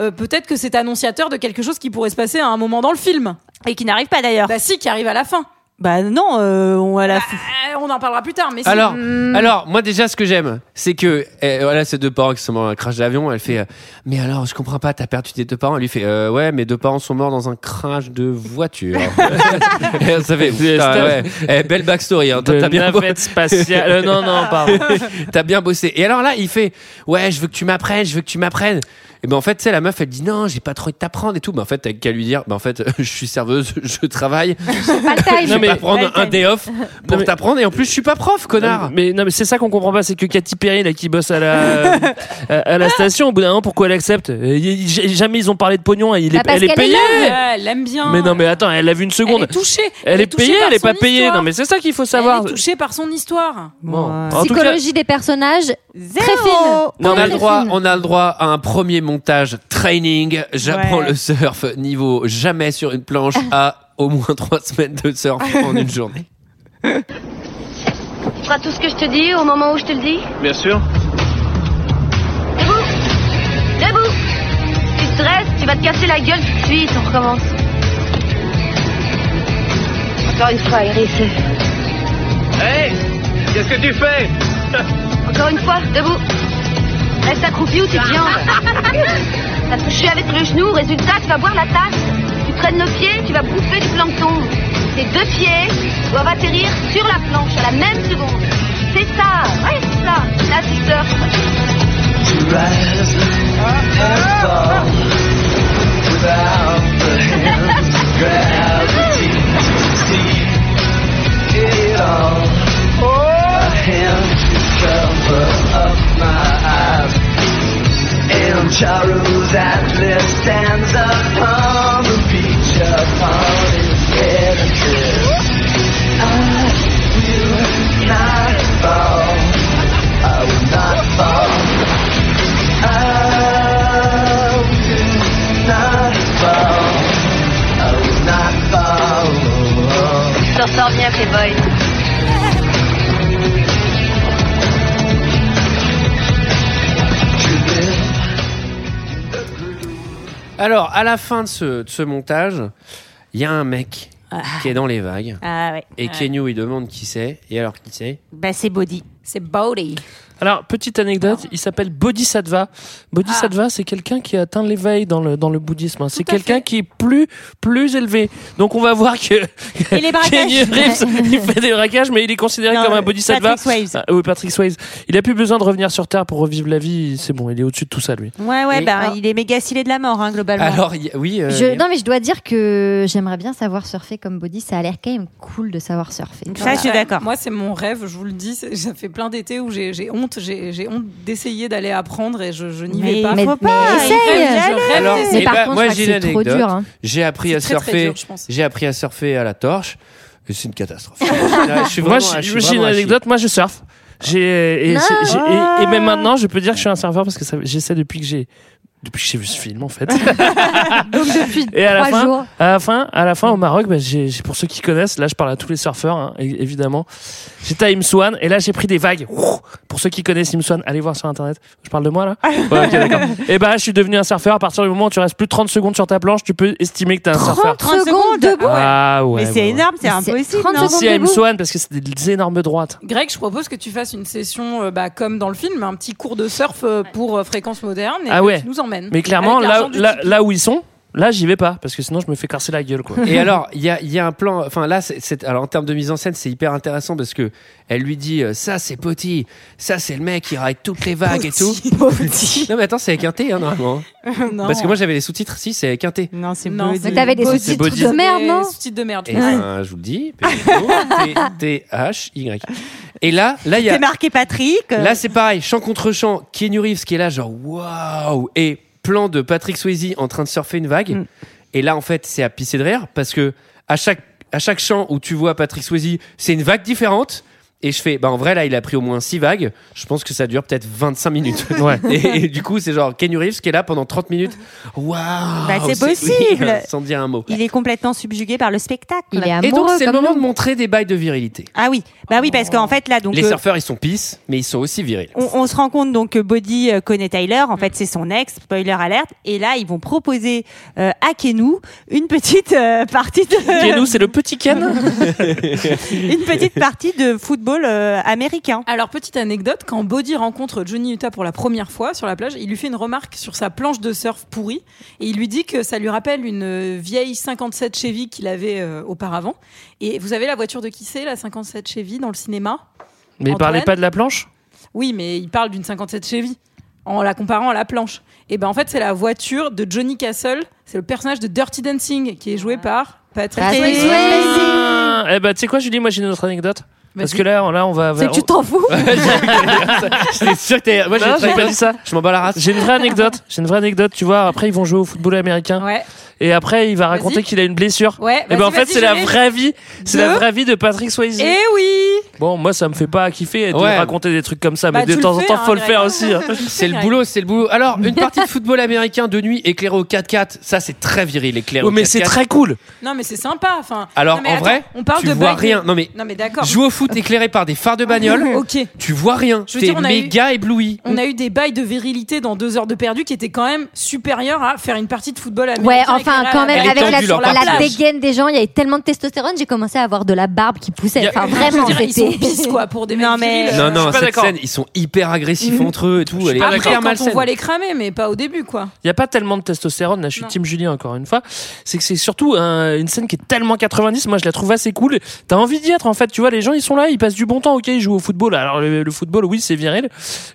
Euh, Peut-être que c'est annonciateur de quelque chose qui pourrait se passer à un moment dans le film. Et qui n'arrive pas d'ailleurs. Bah si, qui arrive à la fin. Bah non, euh, on à la fin. Euh, on en parlera plus tard, mais. Alors, Hmm. alors, moi déjà, ce que j'aime, c'est que eh, voilà, ces deux parents qui sont morts dans un crash d'avion. Elle fait, euh, mais alors, je comprends pas, t'as perdu tes deux parents. Elle lui fait, euh, ouais, mes deux parents sont morts dans un crash de voiture. Et ça fait, putain, ouais. Eh, belle backstory. Hein. Toi, De T'as bien, bo- navette spatiale. Euh, non non pardon. t'as bien bossé. Et alors là, il fait, ouais, je veux que tu m'apprennes, je veux que tu m'apprennes. Et ben en fait, tu sais, la meuf, elle dit non, j'ai pas trop envie de t'apprendre et tout. Mais en fait, t'as qu'à lui dire, ben en fait, je suis serveuse, je travaille. Pas le time. Je vais mais- pas prendre un day off pour mais- t'apprendre. Et en plus, je suis pas prof, connard. Mais non mais c'est ça qu'on comprend pas, c'est que Katy Perry là qui bosse à la à, à la station au bout d'un moment pourquoi elle accepte? Euh, Jamais ils ont parlé de pognon, il est, Bah, elle est payée. Elle aime bien. mais non mais attends, elle a vu une Elle seconde. est touchée. Elle est touchée payée, elle est pas payée. histoire. Non mais c'est ça qu'il faut savoir. Elle est touchée par son histoire. Bon. Psychologie des personnages. Zéro. Très fine. on a le droit, on a le droit à un premier montage training. J'apprends Ouais. le surf niveau jamais sur une planche à au moins trois semaines de surf en une journée. Tu feras tout ce que je te dis au moment où je te le dis Bien sûr. Debout Debout Tu stresses, tu vas te casser la gueule tout de suite, on recommence. Encore une fois, Iris. Hé Qu'est-ce que tu fais? Encore une fois, debout. Reste accroupi ou tu te viandes. T'as touché avec le genou, résultat, tu vas boire la tasse. Tu traînes le pied, tu vas bouffer du plancton. Tes deux pieds doivent atterrir sur la planche à la même seconde. C'est ça, ouais, c'est ça. Là, tu surfes. Alors, à la fin de ce, de ce montage, il y a un mec qui est dans les vagues. Ah ouais. Et Kenyu, il demande qui c'est. Et alors, qui c'est? Bah c'est Body. C'est Body. Alors, petite anecdote, il s'appelle Bodhisattva. Bodhisattva, c'est quelqu'un qui a atteint l'éveil dans le, dans le bouddhisme. C'est quelqu'un qui est plus, plus élevé. Donc, on va voir que. Kenny Reeves, il fait des braquages, mais il est considéré Non, comme un Bodhisattva. Patrick Swayze. Ah, oui, Patrick Swayze. Il a plus besoin de revenir sur Terre pour revivre la vie. C'est bon, il est au-dessus de tout ça, lui. Ouais ouais Et- bah alors- il est méga stylé de la mort hein, globalement. Alors, il oui. euh, Je- non mais je dois dire que j'aimerais bien savoir surfer comme Body. Ça a l'air quand même cool de savoir surfer. Ça je suis d'accord. Moi, c'est mon rêve, je vous le dis. Ça fait plein d'étés où j'ai j'ai honte, j'ai honte d'essayer d'aller apprendre et je, je n'y vais Mais pas. mais, faut mais pas, essaye. je rêve Alors, d'essayer. eh Mais par ben, contre, moi, j'ai l'anecdote. dur. hein. J'ai appris à très, surfer. J'ai appris à surfer à la torche. Et c'est une catastrophe. je suis Moi, vraiment, j'ai une anecdote. Moi, je surfe. J'ai, et, et, et même maintenant, je peux dire que je suis un surfeur parce que j'essaie depuis que j'ai, depuis que j'ai vu ce film, en fait. Donc depuis Et à la trois fin, jours. à la fin, à la fin au Maroc, bah, j'ai, j'ai- pour ceux qui connaissent, là je parle à tous les surfeurs, hein, évidemment. J'étais à Imswan et là j'ai pris des vagues. Ouh Pour ceux qui connaissent Imswan, allez voir sur internet. Je parle de moi là. Ouais, ok, d'accord. Et bah je suis devenu un surfeur. À partir du moment où tu restes plus de 30 secondes sur ta planche, tu peux estimer que t'es un surfeur. 30 secondes debout. Ah ouais. Mais c'est ouais, énorme, c'est Mais c'est impossible. 30 non secondes Si à debout. Imswan parce que c'est des énormes droites. Greg, je propose que tu fasses une session, euh, bah, comme dans le film, un petit cours de surf euh, pour euh, fréquence moderne et Ah ouais. tu nous emmènes. Mais clairement, là, là, où ils sont, là j'y vais pas parce que sinon je me fais casser la gueule quoi. Et alors, il y a, il y a un plan. Enfin, là, c'est- alors en termes de mise en scène, c'est hyper intéressant parce que elle lui dit euh, ça, c'est Potty, ça, c'est le mec qui ride toutes les vagues et tout. Non, mais attends, c'est avec un T, hein, normalement. Non. Parce que moi, j'avais les sous-titres. Si, c'est avec un T. Non, c'est Non, Body. Donc t'avais des sous-titres de merde, non Des sous-titres de merde. Et ben, je vous le dis. P-O-T-T-H-Y. Et là, là, il y a. C'est marqué Patrick. euh, Là, c'est pareil, chant contre chant, Keanu Reeves qui est là, genre waouh, et plan de Patrick Swayze en train de surfer une vague. Mm. Et là, en fait, c'est à pisser de rire parce que à chaque à chaque chant où tu vois Patrick Swayze, c'est une vague différente. Et je fais, bah en vrai là, il a pris au moins 6 vagues. Je pense que ça dure peut-être 25 minutes. Ouais. Et, et du coup, c'est genre Keanu Reeves qui est là pendant 30 minutes. Waouh Bah, c'est oui, possible. Sans dire un mot. Il est complètement subjugué par le spectacle. Il est Et donc, amoureux c'est le moment nous. de montrer des bails de virilité. Ah oui, bah oui, parce qu'en fait là, donc Les euh, surfeurs, ils sont pisses, mais ils sont aussi virils. on, on se rend compte donc que Body euh, connaît Tyler. En fait, c'est son ex. Spoiler alerte. Et là, ils vont proposer euh, à Kenou une petite euh, partie de Kenou, c'est le petit Ken. une petite partie de football euh, américain. Alors, petite anecdote, quand Body rencontre Johnny Utah pour la première fois sur la plage, il lui fait une remarque sur sa planche de surf pourrie et il lui dit que ça lui rappelle une euh, vieille 57 Chevy qu'il avait euh, auparavant. Et vous avez la voiture de qui c'est, la 57 Chevy, dans le cinéma? Mais il parlait pas de la planche? Oui, mais il parle d'une 57 Chevy en la comparant à la planche. Et ben en fait, c'est la voiture de Johnny Castle, c'est le personnage de Dirty Dancing qui est joué par Patrick Patrick Swayze. Eh ben, tu sais quoi, Julie, moi j'ai une autre anecdote. Parce que là, on- là, on va. C'est que tu t'en fous J'étais sûr que t'es. Moi, Non, j'ai pas dit ça. Je m'en bats la race. J'ai une vraie anecdote. J'ai une vraie anecdote. Tu vois, après ils vont jouer au football américain. Ouais. Et après, il va raconter Vas-y. qu'il a une blessure. Ouais, Et ben vas-y, en fait, c'est la vraie vie. C'est De- la vraie vie de Patrick Swayze. Eh oui Bon, moi, ça me fait pas kiffer de Ouais. raconter des trucs comme ça, Bah, mais de tu temps en fais, temps, hein, faut le Greg. faire aussi. hein. C'est le boulot, c'est le boulot. Alors, une partie de football américain de nuit éclairée au 4x4, ça c'est très viril, éclairé Ouais, au mais c'est 4x4. très cool. Non, mais c'est sympa. Enfin, Alors, non, mais en vrai, on parle tu de vois rien. Non, mais Non, mais d'accord. au foot éclairé par des phares de bagnole, Ok. tu vois rien. Je veux T'es dire, on a eu- méga ébloui. On a eu des bails de virilité dans deux heures de perdu qui étaient quand même supérieurs à faire une partie de football américain. Ouais, enfin, quand même, Elle est avec la, leur dégaine des gens, il y avait tellement de testostérone, j'ai commencé à avoir de la barbe qui poussait. Enfin, Je veux vraiment, dire, ils sont c'était. pisses, quoi, pour des mecs Non, mais-. Non, non, pas cette d'accord. scène, ils sont hyper agressifs entre eux et tout. Elle est Après, hyper quand on malsaine. voit les cramer, mais pas au début, quoi. Il y a pas tellement de testostérone, là je suis Non. Team Julien encore une fois. C'est que c'est surtout un- une scène qui est tellement 90, moi je la trouve assez cool. T'as envie d'y être en fait, tu vois, les gens ils sont là, ils passent du bon temps, ok, ils jouent au football. Alors le, le football, oui, c'est viril,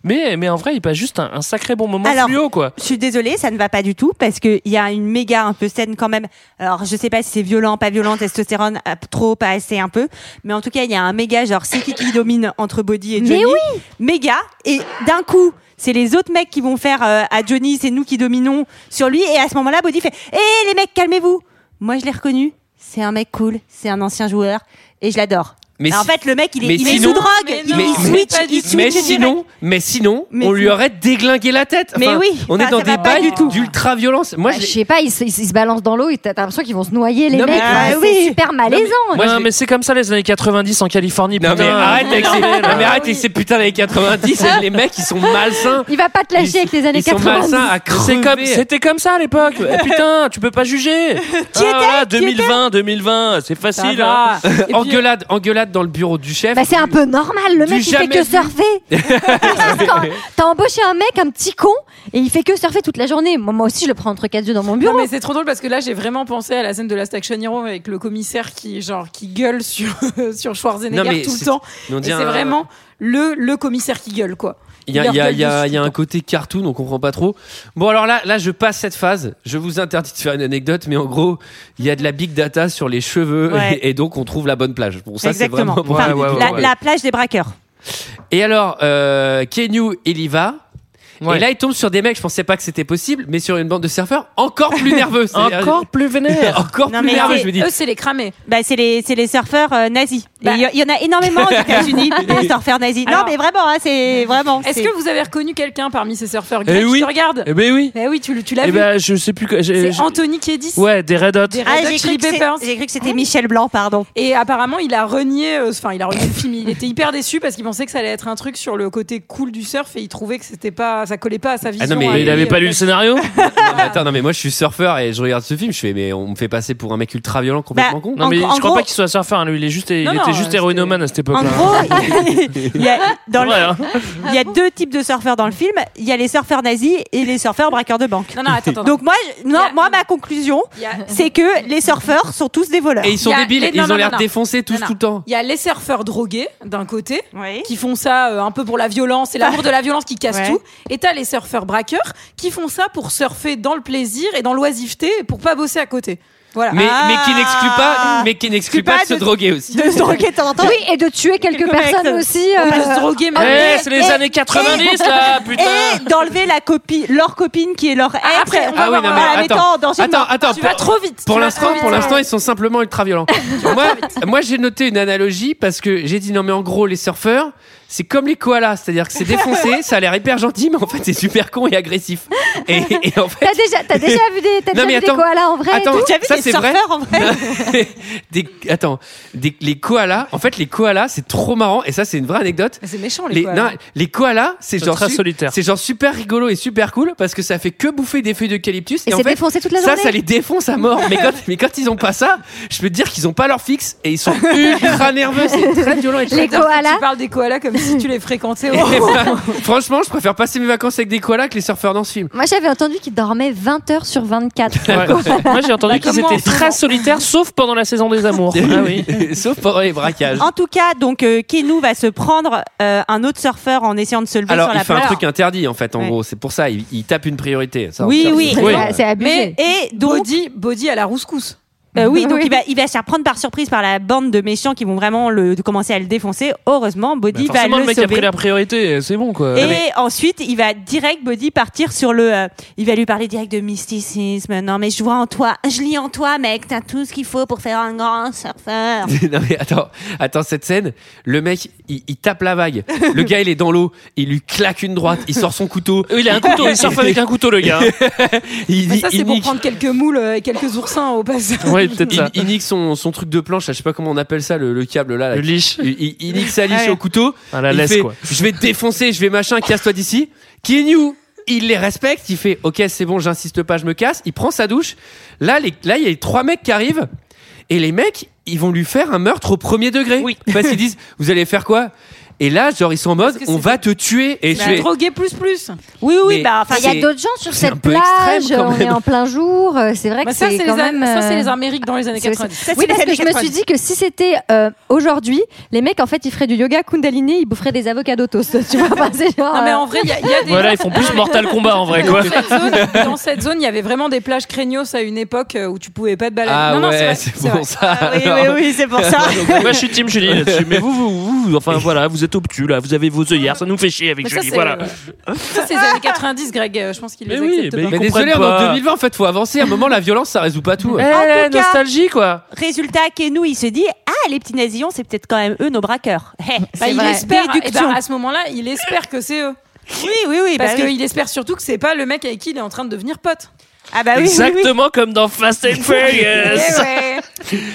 mais, mais en vrai, ils passent juste un, un sacré bon moment Alors, fluo quoi. Je suis désolée, ça ne va pas du tout parce qu'il y a une méga un peu scène quand même. Alors je sais pas si c'est violent, pas violent, testostérone, euh, trop, pas assez, un peu. Mais en tout cas, il y a un méga genre c'est qui qui domine entre Body et Johnny. Mais oui Méga. Et d'un coup, c'est les autres mecs qui vont faire euh, à Johnny, c'est nous qui dominons sur lui. Et à ce moment-là, Body fait Hé les mecs, calmez-vous. Moi je l'ai reconnu. C'est un mec cool, c'est un ancien joueur et je l'adore. Mais en si- fait, le mec, il est, mais il est sinon- sous drogue. Mais il, non, il mais switch, il switch Mais sinon, mais sinon, Mais on lui aurait déglingué la tête. Mais Enfin, oui, on est enfin, dans des bails du tout. d'ultra violence. Moi, Bah, je sais pas, ils, se- ils se balancent dans l'eau et t'as l'impression qu'ils vont se noyer, les Non, mais- mecs. Ah, oui. C'est super malaisant. Non, mais c'est comme ça les années 90 en Californie. Non mais putain. arrête avec ces, non, mais arrête oui. avec ces putains d'années 90, les mecs ils sont malsains. Il va pas te lâcher avec les années ils sont 90. malsains à C'est crever. comme, c'était comme ça à l'époque. Eh, putain, tu peux pas juger. Qui était voilà, Qui 2020, 2020, c'est facile. hein. Puis, engueulade, dans le bureau du chef. Bah, c'est un peu normal, le mec il fait que vu. surfer. T'as embauché un mec, un petit con, et il fait que surfer toute la journée. Moi, moi aussi, je le prends entre quatre yeux dans mon Non bureau. mais c'est trop drôle parce que là j'ai vraiment pensé à la scène de Last Action Hero avec le commissaire qui genre qui gueule sur sur Schwarzenegger Non, mais tout le temps. c'est un- vraiment le le commissaire qui gueule quoi. Il y a, il y a- il y a- gueule il y a dessus un côté cartoon, on comprend pas trop. Bon alors là, là je passe cette phase. Je vous interdis de faire une anecdote, mais en gros, il y a de la big data sur les cheveux Ouais. et, et donc on trouve la bonne plage. Bon ça c'est Exactement. vraiment. Enfin, Ouais, ouais, ouais, la, la plage des braqueurs. Et alors, euh, Kenyu, il y va. Ouais. Et là, il tombe sur des mecs, je pensais pas que c'était possible, mais sur une bande de surfeurs encore plus nerveux. Encore plus vénère. encore Non, plus nerveux, je me dis. Eux c'est les cramés. Bah, c'est les, c'est les surfeurs euh, nazis. Et Bah. Il y, il y en a énormément aux États-Unis, des surfeurs nazis. Alors- non, mais vraiment, hein, c'est vraiment. Est-ce que vous avez reconnu quelqu'un parmi ces surfeurs Eh Greg, oui. Je te regarde? Eh ben oui. Eh oui, tu, tu l'as Eh vu. ben, je sais plus c'est Anthony Kiedis? Ouais, des Red Hot. Des Red Ah, Hot j'ai cru, Chili que c'est- Peppers. j'ai cru que c'était Michel Blanc, pardon. Et apparemment, il a renié, euh, enfin, il a renié le film. Il était hyper déçu parce qu'il pensait que ça allait être un truc sur le côté cool du surf et il trouvait que c'était pas, ça collait pas à sa vision. non, mais Mais il avait pas lu le scénario Non, mais attends, non, mais moi je suis surfeur et je regarde ce film, je fais, mais on me fait passer pour un mec ultra violent, complètement Bah, con. Non, mais je crois pas qu'il soit surfeur. hein, Lui, il est juste, il Non, était non, juste héroïnomane à cette époque. En gros, il y a, dans le- hein. il y a deux types de surfeurs dans le film. Il y a les surfeurs nazis et les surfeurs braqueurs de banque. Non, non, attends, attends. Donc moi, je- non, Il a- moi ma conclusion, Il a- c'est que les surfeurs sont tous des voleurs. Et ils sont Il débiles, les- ils ont l'air défoncés tous tout le temps. Il y a les surfeurs drogués d'un côté qui font ça euh, un peu pour la violence et l'amour de la violence qui casse Ouais. tout. Et t'as les surfeurs braqueurs qui font ça pour surfer dans le plaisir et dans l'oisiveté et pour pas bosser à côté. Voilà. Mais, Ah. mais qui n'exclut pas, mais qui n'exclut pas, pas de se droguer aussi. De se droguer de temps en temps. Oui, et de tuer quelques Quelques personnes mecs, aussi. On peut euh, se droguer, mais Eh, c'est les et- années 90 là, putain. Et d'enlever la leur copine qui est leur ex, après, on va Ah oui, non, on mais la attends. mettant de Attends, attends. tu vas trop vite. Pour l'instant, pour l'instant, ils sont simplement ultra violents. moi, moi, j'ai noté une analogie parce que j'ai dit non, mais en gros, les surfeurs, c'est comme les koalas, c'est-à-dire que c'est défoncé, ça a l'air hyper gentil, mais en fait, c'est super con et agressif. Et, et en fait, T'as déjà, vu des, t'as Non, déjà vu des koalas en vrai et Attends, tout as ça des c'est vrai. surfeurs en vrai des, attends, des, les koalas, en fait, les koalas, c'est trop marrant. Et ça, c'est une vraie anecdote. C'est méchant les, Les, koalas. non, les koalas, c'est C'est genre, très su- solitaire. c'est genre super rigolo et super cool parce que ça fait que bouffer des feuilles d'eucalyptus. Et en c'est fait, défoncé toute la ça, journée. ça les défonce à mort. mais, quand, mais quand ils ont pas ça, je peux te dire qu'ils ont pas leur fixe et ils sont ultra nerveux. C'est très violent et très Les koalas. Tu parles des koalas comme si tu les fréquentais. Bah, franchement, je préfère passer mes vacances avec des koalas que les surfeurs dans ce film. Moi, j'avais entendu qu'ils dormaient 20 heures sur 24. Ouais. Moi j'ai entendu Bah, qu'ils étaient ce très moment. solitaires, sauf pendant la saison des amours. Ah oui. Sauf pendant les braquages. En tout cas, donc euh, Kenou va se prendre euh, un autre surfeur en essayant de se lever Alors, sur il la fait un plage. truc interdit en fait, en Ouais. gros. C'est pour ça, il, il tape une priorité. Ça, Oui, oui. c'est- Oui. Ouais, C'est abusé. Mais Et donc, body, body à la rouscousse. Euh, oui, donc il va, il va se faire prendre par surprise par la bande de méchants qui vont vraiment le, de commencer à le défoncer. Heureusement, Bah, Body va forcément, le, le mec a pris la priorité, c'est bon quoi. Et ensuite, il va direct, Body, partir sur le. euh, il va lui parler direct de mysticisme. Non, mais je vois en toi, je lis en toi, mec. T'as tout ce qu'il faut pour faire un grand surfeur. non mais attends, attends cette scène, le mec il, il tape la vague, le gars il est dans l'eau, il lui claque une droite, il sort son couteau. Il a un couteau, il surfe avec un couteau le gars. il, dit- ça, il c'est pour nique, prendre quelques moules et quelques oursins au passage. Peut-être il, ça. il nique son, son truc de planche, là, je sais pas comment on appelle ça, le, le câble là. là, Le leash. Il, il- il nique sa liche Ouais. au couteau. À la il laisse fait, quoi. Je vais te défoncer, je vais machin, casse-toi d'ici. Kenyu, il les respecte, il fait ok c'est bon, j'insiste pas, je me casse. Il prend sa douche. Là, les, là il y a les trois mecs qui arrivent et les mecs ils vont lui faire un meurtre au premier degré. Oui. Parce qu'ils disent vous allez faire quoi? Et là genre ils sont en mode Parce que on c'est- va te tuer et je Bah, fais droguer plus plus. Oui, oui, Mais- bah, enfin, Il y a c'est- d'autres gens sur c'est un cette peu plage, extrême, quand on est en plein jour, euh, c'est vrai Bah, que ça, c'est c'est les, A- même... ça, c'est euh, les Amériques dans les années c'est- 90. Ça, c'est Oui, parce que je me suis 90. dit que si c'était euh, aujourd'hui, les mecs en fait ils feraient du yoga Kundalini, ils boufferaient des avocats toast, tu vois. Enfin, c'est genre, Non, mais en vrai, il y, a- il y a des. Voilà, ils font plus Mortal Kombat en vrai quoi. Dans cette, zone, dans cette zone, il y avait vraiment des plages craignos à une époque euh, où tu pouvais pas te balader. ah non, non, ouais vrai, c'est vrai. pour ça. Ah, oui, oui, c'est pour ça. Moi je suis Team Julie là-dessus. Mais vous, vous, vous, enfin voilà, vous êtes obtus là, vous avez vos œillères, ça nous fait chier avec Mais ça, Julie. c'est Voilà. ça, c'est les années 90, Greg. euh, Je pense qu'il les Mais oui, accepte mais pas. Mais désolé, en pas. 2020 en fait, faut avancer. À un moment, la violence, ça résout pas tout. Eh, En tout cas- nostalgie quoi. Résultat, Kenou, il se dit Ah, les petits nazillons, c'est peut-être quand même eux nos braqueurs. Eh, Bah, il vrai. espère, Déduction. bah, à ce moment-là, il espère que c'est eux. Oui, oui, oui. Parce bah oui. qu'il espère surtout que c'est pas le mec avec qui il est en train de devenir pote. Ah, bah oui, oui, oui. Exactement comme dans Fast and Furious. Eh ouais.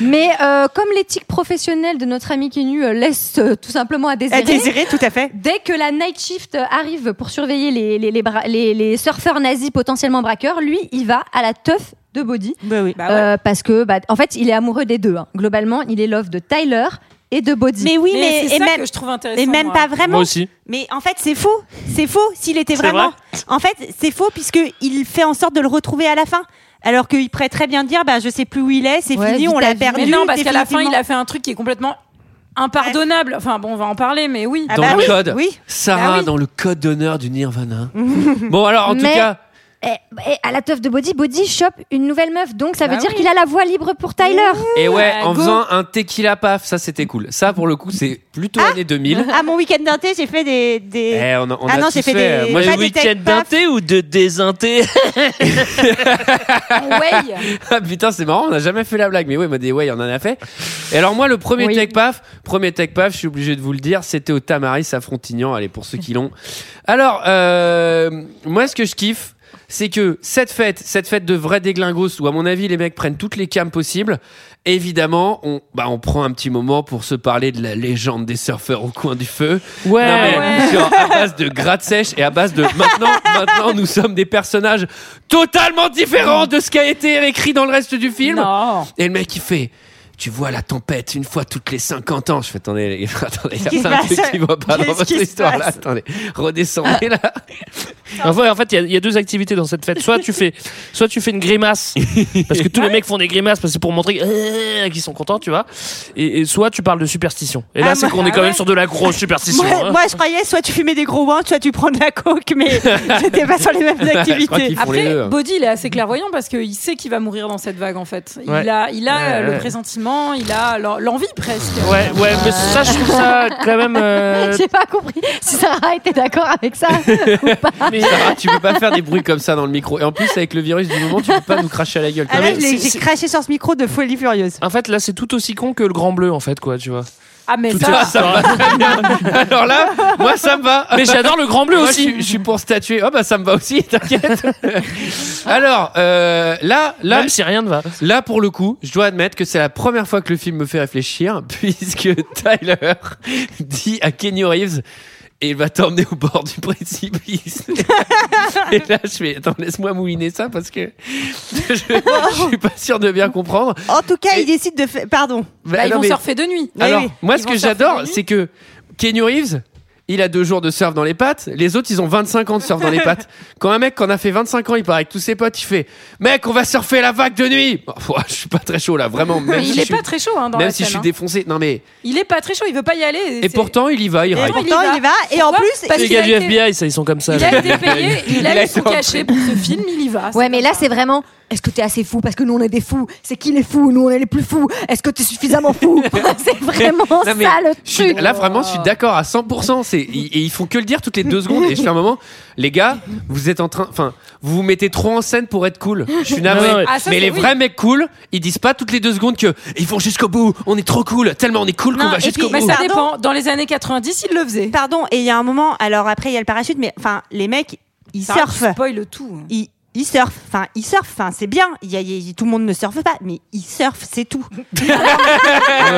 Mais euh, comme l'éthique professionnelle de notre ami Kenu euh, laisse euh, tout simplement à désirer, À désirer, tout à fait. dès que la night shift arrive pour surveiller les, les, les, bra- les, les surfeurs nazis potentiellement braqueurs, lui, il va à la teuf de Body. Bah oui. Bah ouais. Parce que, bah, en fait, il est amoureux des deux. hein. Globalement, il est love de Tyler et de Body. Mais oui, Mais mais, c'est ça même, que je trouve intéressant. mais même moi. pas vraiment. Moi aussi. Mais en fait, c'est faux. C'est faux s'il était vraiment. En fait, c'est faux puisque il fait en sorte de le retrouver à la fin. Alors qu'il pourrait très bien dire, bah, je sais plus où il est, c'est Ouais, fini, on l'a perdu. Mais non, parce qu'à la fin, il a fait un truc qui est complètement impardonnable. Enfin bon, on va en parler, mais oui. Ah Dans bah le oui, code. Oui. Sarah Bah oui. dans le code d'honneur du Nirvana. bon alors en tout cas, Et, et à la teuf de Body, Body chope une nouvelle meuf. Donc, ça veut Bah dire oui. qu'il a la voie libre pour Tyler. et ouais, Ouais, en go. faisant un tequila paf, ça c'était cool. Ça pour le coup, c'est plutôt années 2000. À mon week-end d'inté, j'ai fait des. des... Eh, on a, on Ah a non, tous j'ai fait des- Moi, pas j'ai- Le des week-end tech paf. d'inté ou de désinté? Ouais. Ah, putain, c'est marrant, on n'a jamais fait la blague, mais oui, moi, des ouais, on en a fait. Et alors, moi, le premier Oui. tech paf, premier tech paf, je suis obligé de vous le dire, c'était au Tamaris à Frontignan. Allez, pour ceux qui l'ont. Alors, euh, moi, ce que je kiffe, c'est que cette fête, cette fête de vrais déglingos, où à mon avis, les mecs prennent toutes les cams possibles, évidemment, on, bah, on prend un petit moment pour se parler de la légende des surfeurs au coin du feu. Ouais. Non, mais Ouais. sur- à base de gratte sèche et à base de maintenant, maintenant nous sommes des personnages totalement différents de ce qui a été écrit dans le reste du film. Non. Et le mec il fait tu vois la tempête une fois toutes les 50 ans. Je fais attendez, il y a plein de trucs qui vont pas dans votre histoire là. Attendez, redescendez là. Enfin, en fait, il y a- il y, a deux activités dans cette fête. Soit tu fais, soit tu fais une grimace, parce que tous les mecs font des grimaces parce que c'est pour montrer euh, qu'ils sont contents, tu vois. Et, et soit tu parles de superstition. Et là, Ah, c'est qu'on est ah quand même sur de la grosse superstition. Moi, hein. moi, je croyais soit tu fumais des gros ones, soit tu prends de la coke, mais j'étais pas sur les mêmes activités. Après, hein. Body, il est assez clairvoyant parce qu'il sait qu'il va mourir dans cette vague en fait. Il a, il a Ouais, euh, le ouais. Il a l'en- l'envie presque. Ouais, ouais, mais ça, je trouve ça quand même. euh, J'ai pas compris si Sarah était d'accord avec ça ou pas. Sarah, tu peux pas faire des bruits comme ça dans le micro. Et en plus, avec le virus du moment, tu peux pas nous cracher à la gueule. Ah, mais j'ai craché sur ce micro de folie furieuse. En fait, là, c'est tout aussi con que le Grand Bleu, en fait, quoi, tu vois. Ah mais Tout ça, Ça me va très bien. Alors là, moi ça me va. Mais j'adore le Grand Bleu Moi, je, aussi. suis, je suis pour statuer. Oh bah ça me va aussi, t'inquiète. Alors euh, là, là, Même si rien ne va. là pour le coup, je dois admettre que c'est la première fois que le film me fait réfléchir, puisque Tyler dit à Kenny Reeves. Et il va t'emmener au bord du précipice. Et là, je fais, attends, laisse-moi mouliner ça parce que je, je suis pas sûr de bien comprendre. En tout cas, Et- il décide de faire. Pardon. Bah, bah, ils non, vont mais- surfer de nuit. Alors, oui. moi, Ils ce que j'adore, c'est que Kenny Reeves, il a deux jours de surf dans les pattes. Les autres, ils ont 25 ans de surf dans les pattes. Quand un mec qui en a fait 25 ans, il part avec tous ses potes, il fait Mec, on va surfer la vague de nuit. Oh, je suis pas très chaud là, vraiment. Même Mais si il je est suis, pas très chaud hein, dans même la si je suis hein. défoncé. Non, mais. Il est pas très chaud, il veut pas y aller. Et pourtant, il y va, il Et ride. pourtant, il y va. Et en plus, Parce Les gars du été- FBI, ça, ils sont comme ça. Il là. a été payé, il Il a a eu son été en cachet pour ce film, il y va. Ouais, mais là, c'est vraiment est-ce que t'es assez fou? Parce que nous on est des fous c'est qui les fous? Nous on est les plus fous est-ce que t'es suffisamment fou? C'est vraiment Non, mais ça le je suis- truc là vraiment, je suis d'accord à 100%. C'est ils- et ils font que le dire toutes les deux secondes. Et je fais un moment, les gars, vous êtes en train, enfin, vous vous mettez trop en scène pour être cool. Je suis navré. Non, ouais. Ah, ça, mais c'est- les oui. vrais mecs cool, ils disent pas toutes les deux secondes que ils vont jusqu'au bout. On est trop cool, tellement on est cool qu'on Non, va et jusqu'au puis- Mais bout. ça Pardon dépend. Dans les années 90, ils le faisaient. Pardon, et il y a un moment, alors après il y a le parachute, mais enfin les mecs, ils Ça surfent. spoil tout. Ils, ils surfent, enfin ils surfent, enfin c'est bien. Il y a, il y a- tout le monde ne surfe pas, mais ils surfent, c'est tout. Mais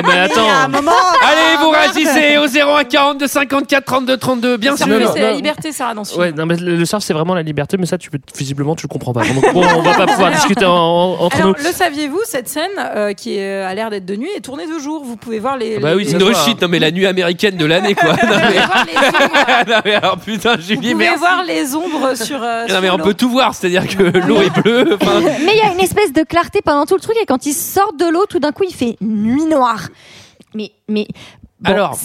Mais il y a un attends. moment. Allez, vous réagissez au 01 42 54 32 32, bien sûr. non, c'est la non. liberté, Sarah, dans ce film. Ouais, non, mais le, le surf, c'est vraiment la liberté, mais ça, tu peux, visiblement, tu le comprends pas. Donc, bon, on va pas pouvoir discuter en- en- entre Alors, nous. le saviez-vous, cette scène euh, qui est, euh, a l'air d'être de nuit est tournée de jour. Vous pouvez voir les. Ah bah les- oui, c'est No ça. shit, non mais la nuit américaine de l'année quoi. Non Vous pouvez mais, voir les ombres, non, mais alors putain, vous Julie, pouvez merci. voir les ombres sur. euh, Non sur mais on l'eau. peut tout voir, c'est-à-dire que l'eau est bleue. enfin, mais il y a une espèce de clarté pendant tout le truc et quand ils sortent de l'eau tout d'un coup il fait nuit noire mais mais bon, Alors.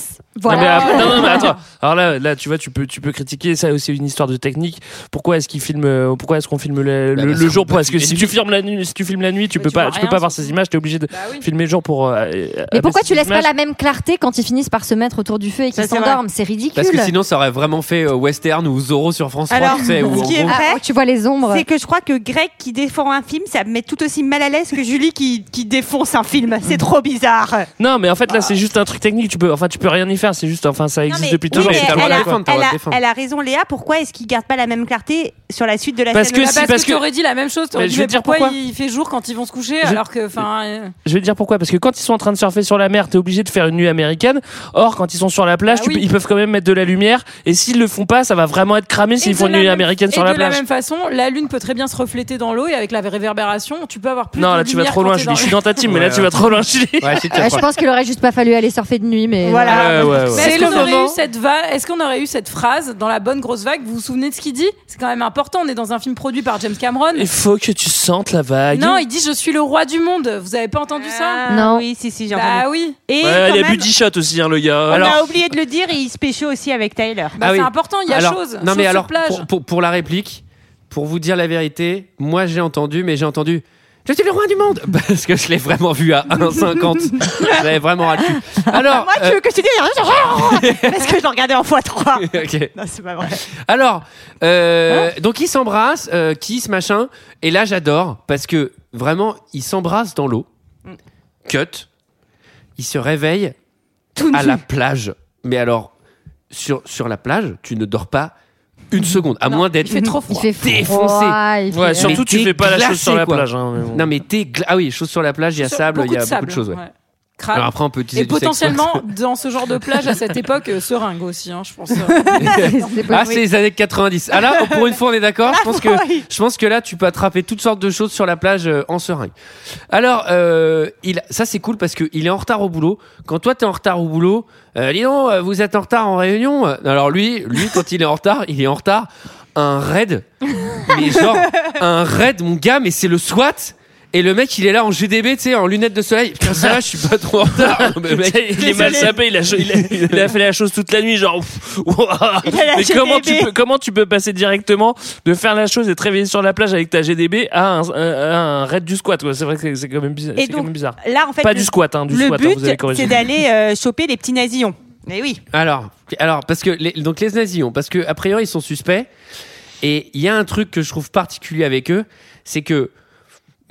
C'est- Non, mais voilà après- non, non, mais attends. Alors là, là, tu vois, tu peux, tu peux critiquer. Ça aussi une histoire de technique. Pourquoi est-ce qu'ils filment euh, Pourquoi est-ce qu'on filme le, Bah, le- le jour Parce que si tu filmes la nuit, si tu filmes la nuit, tu Mais peux tu pas, tu peux pas voir ces images. T'es obligé de Bah oui. filmer le jour pour. euh, mais pourquoi tu laisses pas la même clarté quand ils finissent par se mettre autour du feu et qu'ils s'endorment? C'est ridicule Parce que sinon ça aurait vraiment fait euh, western ou Zorro sur France 3, Alors, tu sais, ce qui est vrai, Ah, tu vois les ombres C'est que je crois que Greg qui défend un film, ça me met tout aussi mal à l'aise que Julie qui, qui défonce un film. C'est trop bizarre. Non, mais en fait là, c'est juste un truc technique. Tu peux, enfin, tu peux rien y faire. C'est juste, enfin, ça existe mais- depuis oui, toujours. mais elle, a, défendre, t'as le elle droit de a- défendre. elle a raison, Léa. Pourquoi est-ce qu'ils gardent pas la même clarté sur la suite de la Parce scène que de la si, parce parce que que- t'aurais dit la même chose. T'aurais Mais dit, je vais mais te dire pourquoi pourquoi. il fait jour quand ils vont se coucher Je- alors que, enfin, euh, Je vais te dire pourquoi. Parce que quand ils sont en train de surfer sur la mer, t'es obligé de faire une nuit américaine. Or, quand ils sont sur la plage, Bah tu oui. peux- ils peuvent quand même mettre de la lumière. Et s'ils le font pas, ça va vraiment être cramé s'ils Et font de une la nuit même- américaine et sur la de la plage. même façon, la lune peut très bien se refléter dans l'eau et avec la réverbération, tu peux avoir plus Non, de là, tu vas lumière trop quand loin, t'es Julie. dans Je suis dans ta team, mais là, Ouais, tu vas trop loin, Julie. Ouais, c'est Euh, je pense qu'il aurait juste pas fallu aller surfer de nuit mais Voilà. Ouais, ouais, ouais. Mais C'est est-ce le qu'on aurait moment. eu cette va- Est-ce qu'on aurait eu cette phrase dans la bonne grosse vague? Vous vous souvenez de ce qu'il dit? C'est quand même important. On est dans un film produit par James Cameron. Il faut que tu sentes la vague. Non, il dit je suis le roi du monde. Vous avez pas entendu ça? Ah, Non. Oui, si, si, j'ai entendu. Bah oui. Et Ouais, quand il a même, bu 10 shots aussi, hein, le gars. on Alors- a oublié de le dire, et il se pécho aussi avec Tyler. Bah, Ah oui. c'est important. Il y a alors, chose. Non chose mais sur alors plage. pour, pour, pour la réplique, pour vous dire la vérité, moi j'ai entendu, mais j'ai entendu. Je suis le roi du monde parce que je l'ai vraiment vu à 1,50. J'avais vraiment raté. Alors, Moi, tu euh, veux que je te dise Parce que je l'ai regardé en x3. ok. Non, c'est pas vrai. Alors, euh, donc ils s'embrassent, euh, kiss, machin. Et là, j'adore parce que vraiment, ils s'embrassent dans l'eau. Cut. Ils se réveillent Tout à nu. la plage. Mais alors, sur, sur la plage, tu ne dors pas une seconde, à Non, moins d'être Il fait trop il froid. fait Défoncé. Ouais, surtout, tu fais pas la chose sur la quoi. plage. hein, mais bon. Non mais t'es gla- ah oui chose sur la plage il y a sable il y a de beaucoup sable, de choses ouais. Ouais. Crade. Alors après on peut utiliser Et du sexe, potentiellement, dans ce genre de plage à cette époque, euh, seringue aussi, hein, je pense. c'est ah c'est les années 90 ah là pour une fois on est d'accord. Je pense que je pense que là tu peux attraper toutes sortes de choses sur la plage euh, en seringue. Alors euh, il ça c'est cool parce que il est en retard au boulot. Quand toi t'es en retard au boulot euh, dis donc euh, vous êtes en retard en réunion. Alors lui lui quand il est en retard il est en retard. Un raid. Mais genre un raid mon gars mais c'est le SWAT et le mec, il est là en GDB, tu sais, en lunettes de soleil. Putain, ça va, je suis pas trop en retard. Mais mec, il est mal sapé, il a, cho- il, a, il a fait la chose toute la nuit, genre. Mais comment tu, peux, comment tu peux passer directement de faire la chose et te réveiller sur la plage avec ta GDB à un, à un raid du squat quoi. C'est vrai que c'est quand même bizarre. Et c'est quand donc, même bizarre. Là, en fait, Pas le, du squat, hein, du le squat, hein, but, vous avez corrigé. c'est d'aller euh, choper les petits nazillons. Mais oui. Alors, alors parce que les, donc les nazillons, parce que a priori ils sont suspects. Et il y a un truc que je trouve particulier avec eux, c'est que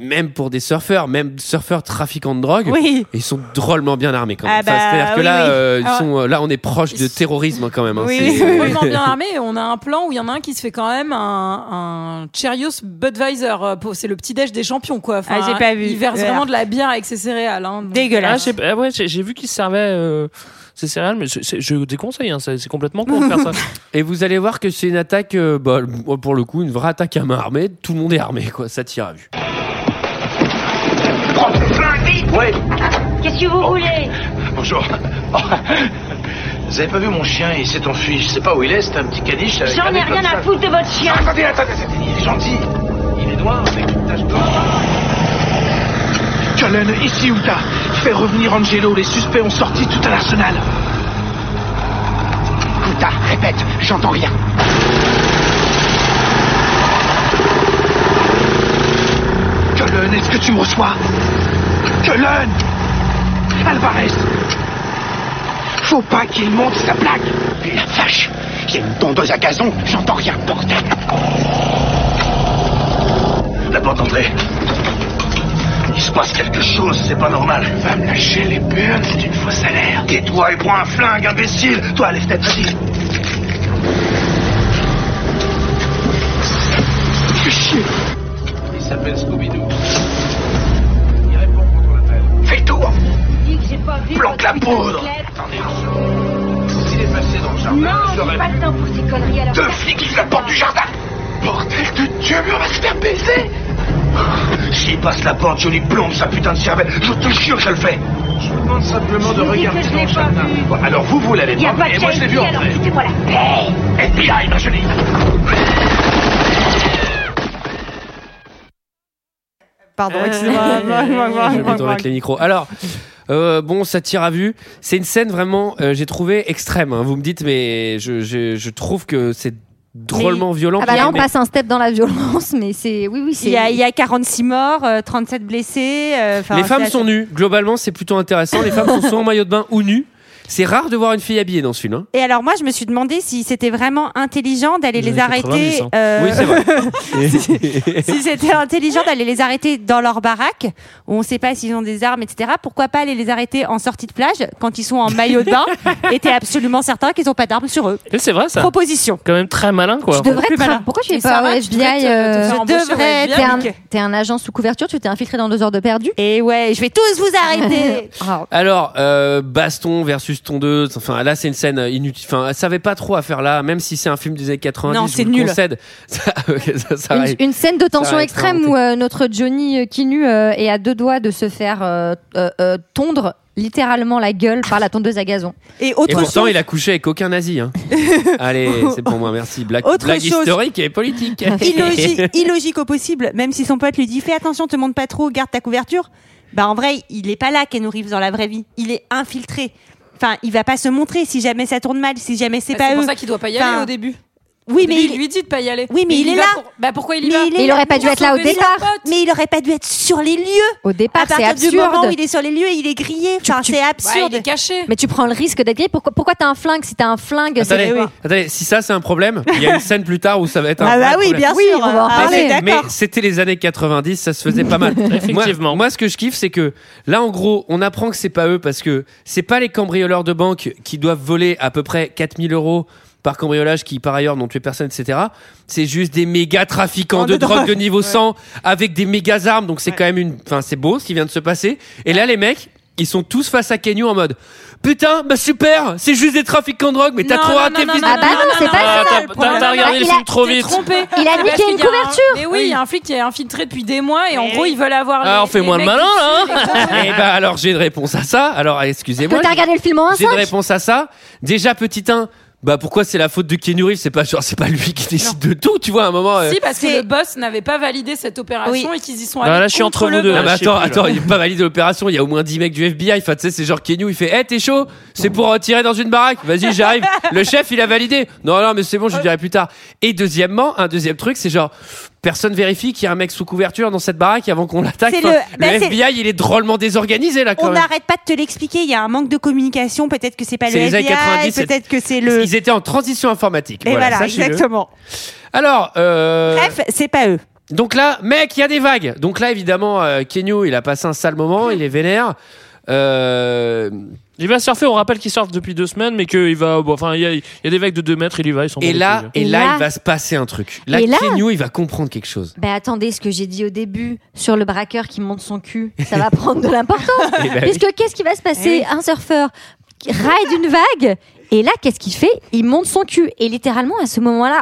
même pour des surfeurs, même surfeurs trafiquants de drogue, Oui. ils sont drôlement bien armés quand même. Ah Enfin, bah, C'est-à-dire que oui, là, oui. euh, ils Ah. sont, là, on est proche de terrorisme quand même. hein. Oui, C'est- oui, Ils sont vraiment bien armés. On a un plan où il y en a un qui se fait quand même un, un Cheerios Budweiser. euh, C'est le petit déj des champions, quoi. Enfin, Ah, j'ai pas vu. Il verse vraiment de la bière avec ses céréales. Hein, donc- Ah, Dégueulasse. j'ai ah ouais, j'ai vu qu'il servait euh, ces céréales, mais c'est- c'est- je déconseille, hein, c'est c'est complètement con de faire ça. Et vous allez voir que c'est une attaque, euh, bah, pour le coup, une vraie attaque à main armée. Tout le monde est armé, quoi. Ça tire à vue. Ouais. Qu'est-ce que vous voulez Bonjour. Oh, Vous avez pas vu mon chien Il s'est enfui. Je sais pas où il est. C'est un petit caniche. avec J'en ai rien à foutre de votre chien. Attendez, attendez, attendez. Il est gentil. Il est noir avec une tache blanche. Cullen, ici Uta. Fais revenir Angelo. Les suspects ont sorti tout à l'arsenal. Kuta, répète, j'entends rien. est-ce que tu me reçois? Cullen Alvarez Faut pas qu'il monte sa blague La vache Il y a une tondeuse à gazon, j'entends rien, bordel La porte d'entrée. Il se passe quelque chose, c'est pas normal. Va me lâcher les burnes, c'est une fausse alerte. Tais-toi et prends un flingue, imbécile Toi, lève tête, vas-y Fais chier Il s'appelle Scooby-Doo. Fais le tour Planque la poudre Attendez. S'il est passé dans le jardin, Non, je pas le temps pour ces conneries alors. Deux flics qui la porte du jardin Bordel de Dieu, mais on va se faire baiser S'il passe la porte, je lui plombe sa putain de cervelle. Je te jure, je le fais. Je vous demande simplement de regarder que je dans le pas jardin. Bon, alors vous, vous l'avez pas pas vu, et moi je l'ai vu entrer. foutez-moi la paix FBI, ma jolie Pardon, excusez-moi. Je vais mettre les micros. Alors, euh, bon, ça tire à vue. C'est une scène vraiment, euh, j'ai trouvé extrême. hein. Vous me dites, mais je, je, je trouve que c'est drôlement violent. Ah bah là, on Mais- passe un step dans la violence, mais c'est. Oui, oui, c'est. Il y, a, il y a 46 morts, euh, 37 blessés. euh, les femmes sont nues. Globalement, c'est plutôt intéressant. Les femmes sont soit en maillot de bain ou nues. C'est rare de voir une fille habillée dans ce film. hein. Et alors moi, je me suis demandé si c'était vraiment intelligent d'aller Les les années 90, arrêter. hein. euh, Oui, c'est vrai. si c'était intelligent d'aller les arrêter dans leur baraque, où on ne sait pas s'ils ont des armes, etc. Pourquoi pas aller les arrêter en sortie de plage quand ils sont en maillot de bain et t'es absolument certain qu'ils n'ont pas d'armes sur eux. C'est vrai ça. Proposition. Quand même très malin quoi. Tu devrais être. malin. Pourquoi tu es pas au FBI euh, devrais. T'es un, agent sous couverture, tu t'es infiltré dans deux heures de perdu. Et ouais, je vais tous vous arrêter. Ah, Alors, euh, baston versus tondeuse. Enfin, là, c'est une scène inutile. Enfin, elle savait pas trop à faire là, même si c'est un film des années 90. Non, c'est nul. concède. Ça, ok, ça, ça une, scène de tension extrême où euh, notre Johnny euh, Kinu euh, est à deux doigts de se faire euh, euh, euh, tondre littéralement la gueule par la tondeuse à gazon. Et Et autre pourtant, chose. il a couché avec aucun nazi. Hein. Allez, c'est pour moi, merci. Blague, Autre blague chose. historique et politique. illogique, illogique au possible, même si son pote lui dit fais attention, te monte pas trop, garde ta couverture. Bah en vrai, il est pas là, Ken Reeves dans la vraie vie. Il est infiltré. Enfin, il va pas se montrer si jamais ça tourne mal, si jamais c'est Bah, pas C'est eux. pour ça qu'il doit pas y aller au début. Oui, mais il, il lui dit de pas y aller. Oui, mais il est là. pour- Bah pourquoi il y mais va il il aurait pas dû être là au départ. mais il aurait pas dû être sur les lieux. Au départ, c'est partir du moment absurde. où il est sur les lieux, il est grillé. Enfin, c'est Ouais, absurde. il est caché. Mais tu prends le risque d'être gay. Pourquoi, pourquoi t'as un flingue Si t'as un flingue, c'est Attendez, oui. attendez, si ça c'est un problème, il y a une scène plus tard où ça va être un Ah bah oui, problème. bien Oui, sûr. on va en Ah, parler. mais c'était les années 90, ça se faisait pas mal. Effectivement. Moi, moi, ce que je kiffe, c'est que là, en gros, on apprend que c'est pas eux parce que c'est pas les cambrioleurs de banque qui doivent voler à peu près 4000 euros par cambriolage qui par ailleurs n'ont tué personne etc c'est juste des méga trafiquants de, de drogue drogue. de niveau 100 avec des méga armes donc c'est quand même une enfin c'est beau ce qui vient de se passer et là les mecs ils sont tous face à Kenyu en mode putain bah super c'est juste des trafiquants de drogue mais t'as trop raté non, fils de Ah bah non, c'est pas Ah, ça. t'as- le t'as- problème. t'as regardé Ah, le il film a- trop vite. Il a niqué qu'il une y a un- couverture. Mais oui, il y a un flic qui est infiltré depuis des mois et en gros, ils veulent avoir. Ah, on fait moins mecs malin, là, et bah alors j'ai une réponse à ça alors excusez-moi t'as regardé le film en J'ai une 1.5 réponse à ça. Déjà, petit 1, bah pourquoi c'est la faute de Keanu Reeves? C'est pas genre, c'est pas lui qui décide de tout, tu vois, à un moment. euh. Si, parce que le boss n'avait pas validé cette opération Oui. et qu'ils y sont Non, allés. là, je suis contre entre vous le deux, boss. Ah, je sais attends, plus, attends, il est pas validé l'opération. Il y a au moins 10 mecs du FBI. Enfin, tu sais, c'est genre Keanu, il fait, hé, t'es chaud? C'est pour euh, tirer dans une baraque? Vas-y, j'arrive. Le chef, il a validé. Non, non, mais c'est bon, je lui dirai plus tard. Et deuxièmement, un deuxième truc, c'est genre, personne vérifie qu'il y a un mec sous couverture dans cette baraque avant qu'on l'attaque. Enfin, le- bah, FBI, il est drôlement désorganisé là, quand On n'arrête pas de te l'expliquer. Il y a un manque de communication. Peut-être que c'est pas le FBI. 90, c'est- Peut-être que c'est le. Ils étaient en transition informatique. Et voilà, exactement. Alors, euh, Bref, c'est pas eux. Donc là, mec, il y a des vagues. Donc là, évidemment, euh, Kenyo, il a passé un sale moment, il est vénère. Euh, Il va surfer, on rappelle qu'il surfe depuis deux semaines, mais qu'il va. bon, enfin, il y, a- il y a des vagues de 2 mètres, il y va, ils sont et pas là, et là, il va se passer un truc. Là, Et là- Kenyo, il va comprendre quelque chose. Ben attendez, ce que j'ai dit au début sur le braqueur qui monte son cul, ça va prendre de l'importance. Eh oui. Puisque qu'est-ce qui va se passer Un surfeur qui ride une vague. Et là, qu'est-ce qu'il fait? Il monte son cul. Et littéralement, à ce moment-là,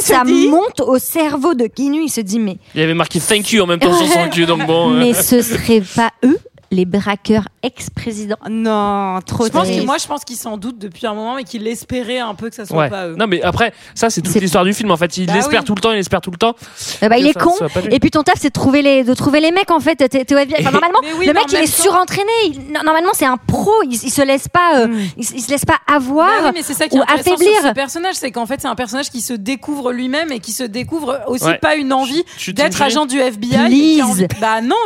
ça dit- monte au cerveau de Kinu. Il se dit, mais, Il avait marqué thank you en même temps sur son cul, donc bon. mais ce serait pas eux les braqueurs ex-présidents. Non, trop Je pense que moi, je pense qu'ils s'en doutent depuis un moment, mais qu'ils espéraient un peu que ça soit Ouais. pas eux. Non, mais après, ça, c'est toute l'histoire du film. En fait, il Bah espère oui. tout le temps, il espère tout le temps. Euh, bah, il est ça con. Et puis ton taf, c'est de trouver les, de trouver les mecs en fait. Au FBI. Enfin, normalement, oui, le mec il est temps- surentraîné. Il- normalement, c'est un pro. Il, il se laisse pas, euh, il, se- il se laisse pas avoir Bah oui, mais c'est ça qui est ou intéressant affaiblir. sur ce personnage, c'est qu'en fait c'est un personnage qui se découvre lui-même et qui se découvre aussi Ouais. pas une envie d'être agent du FBI. et Bah non.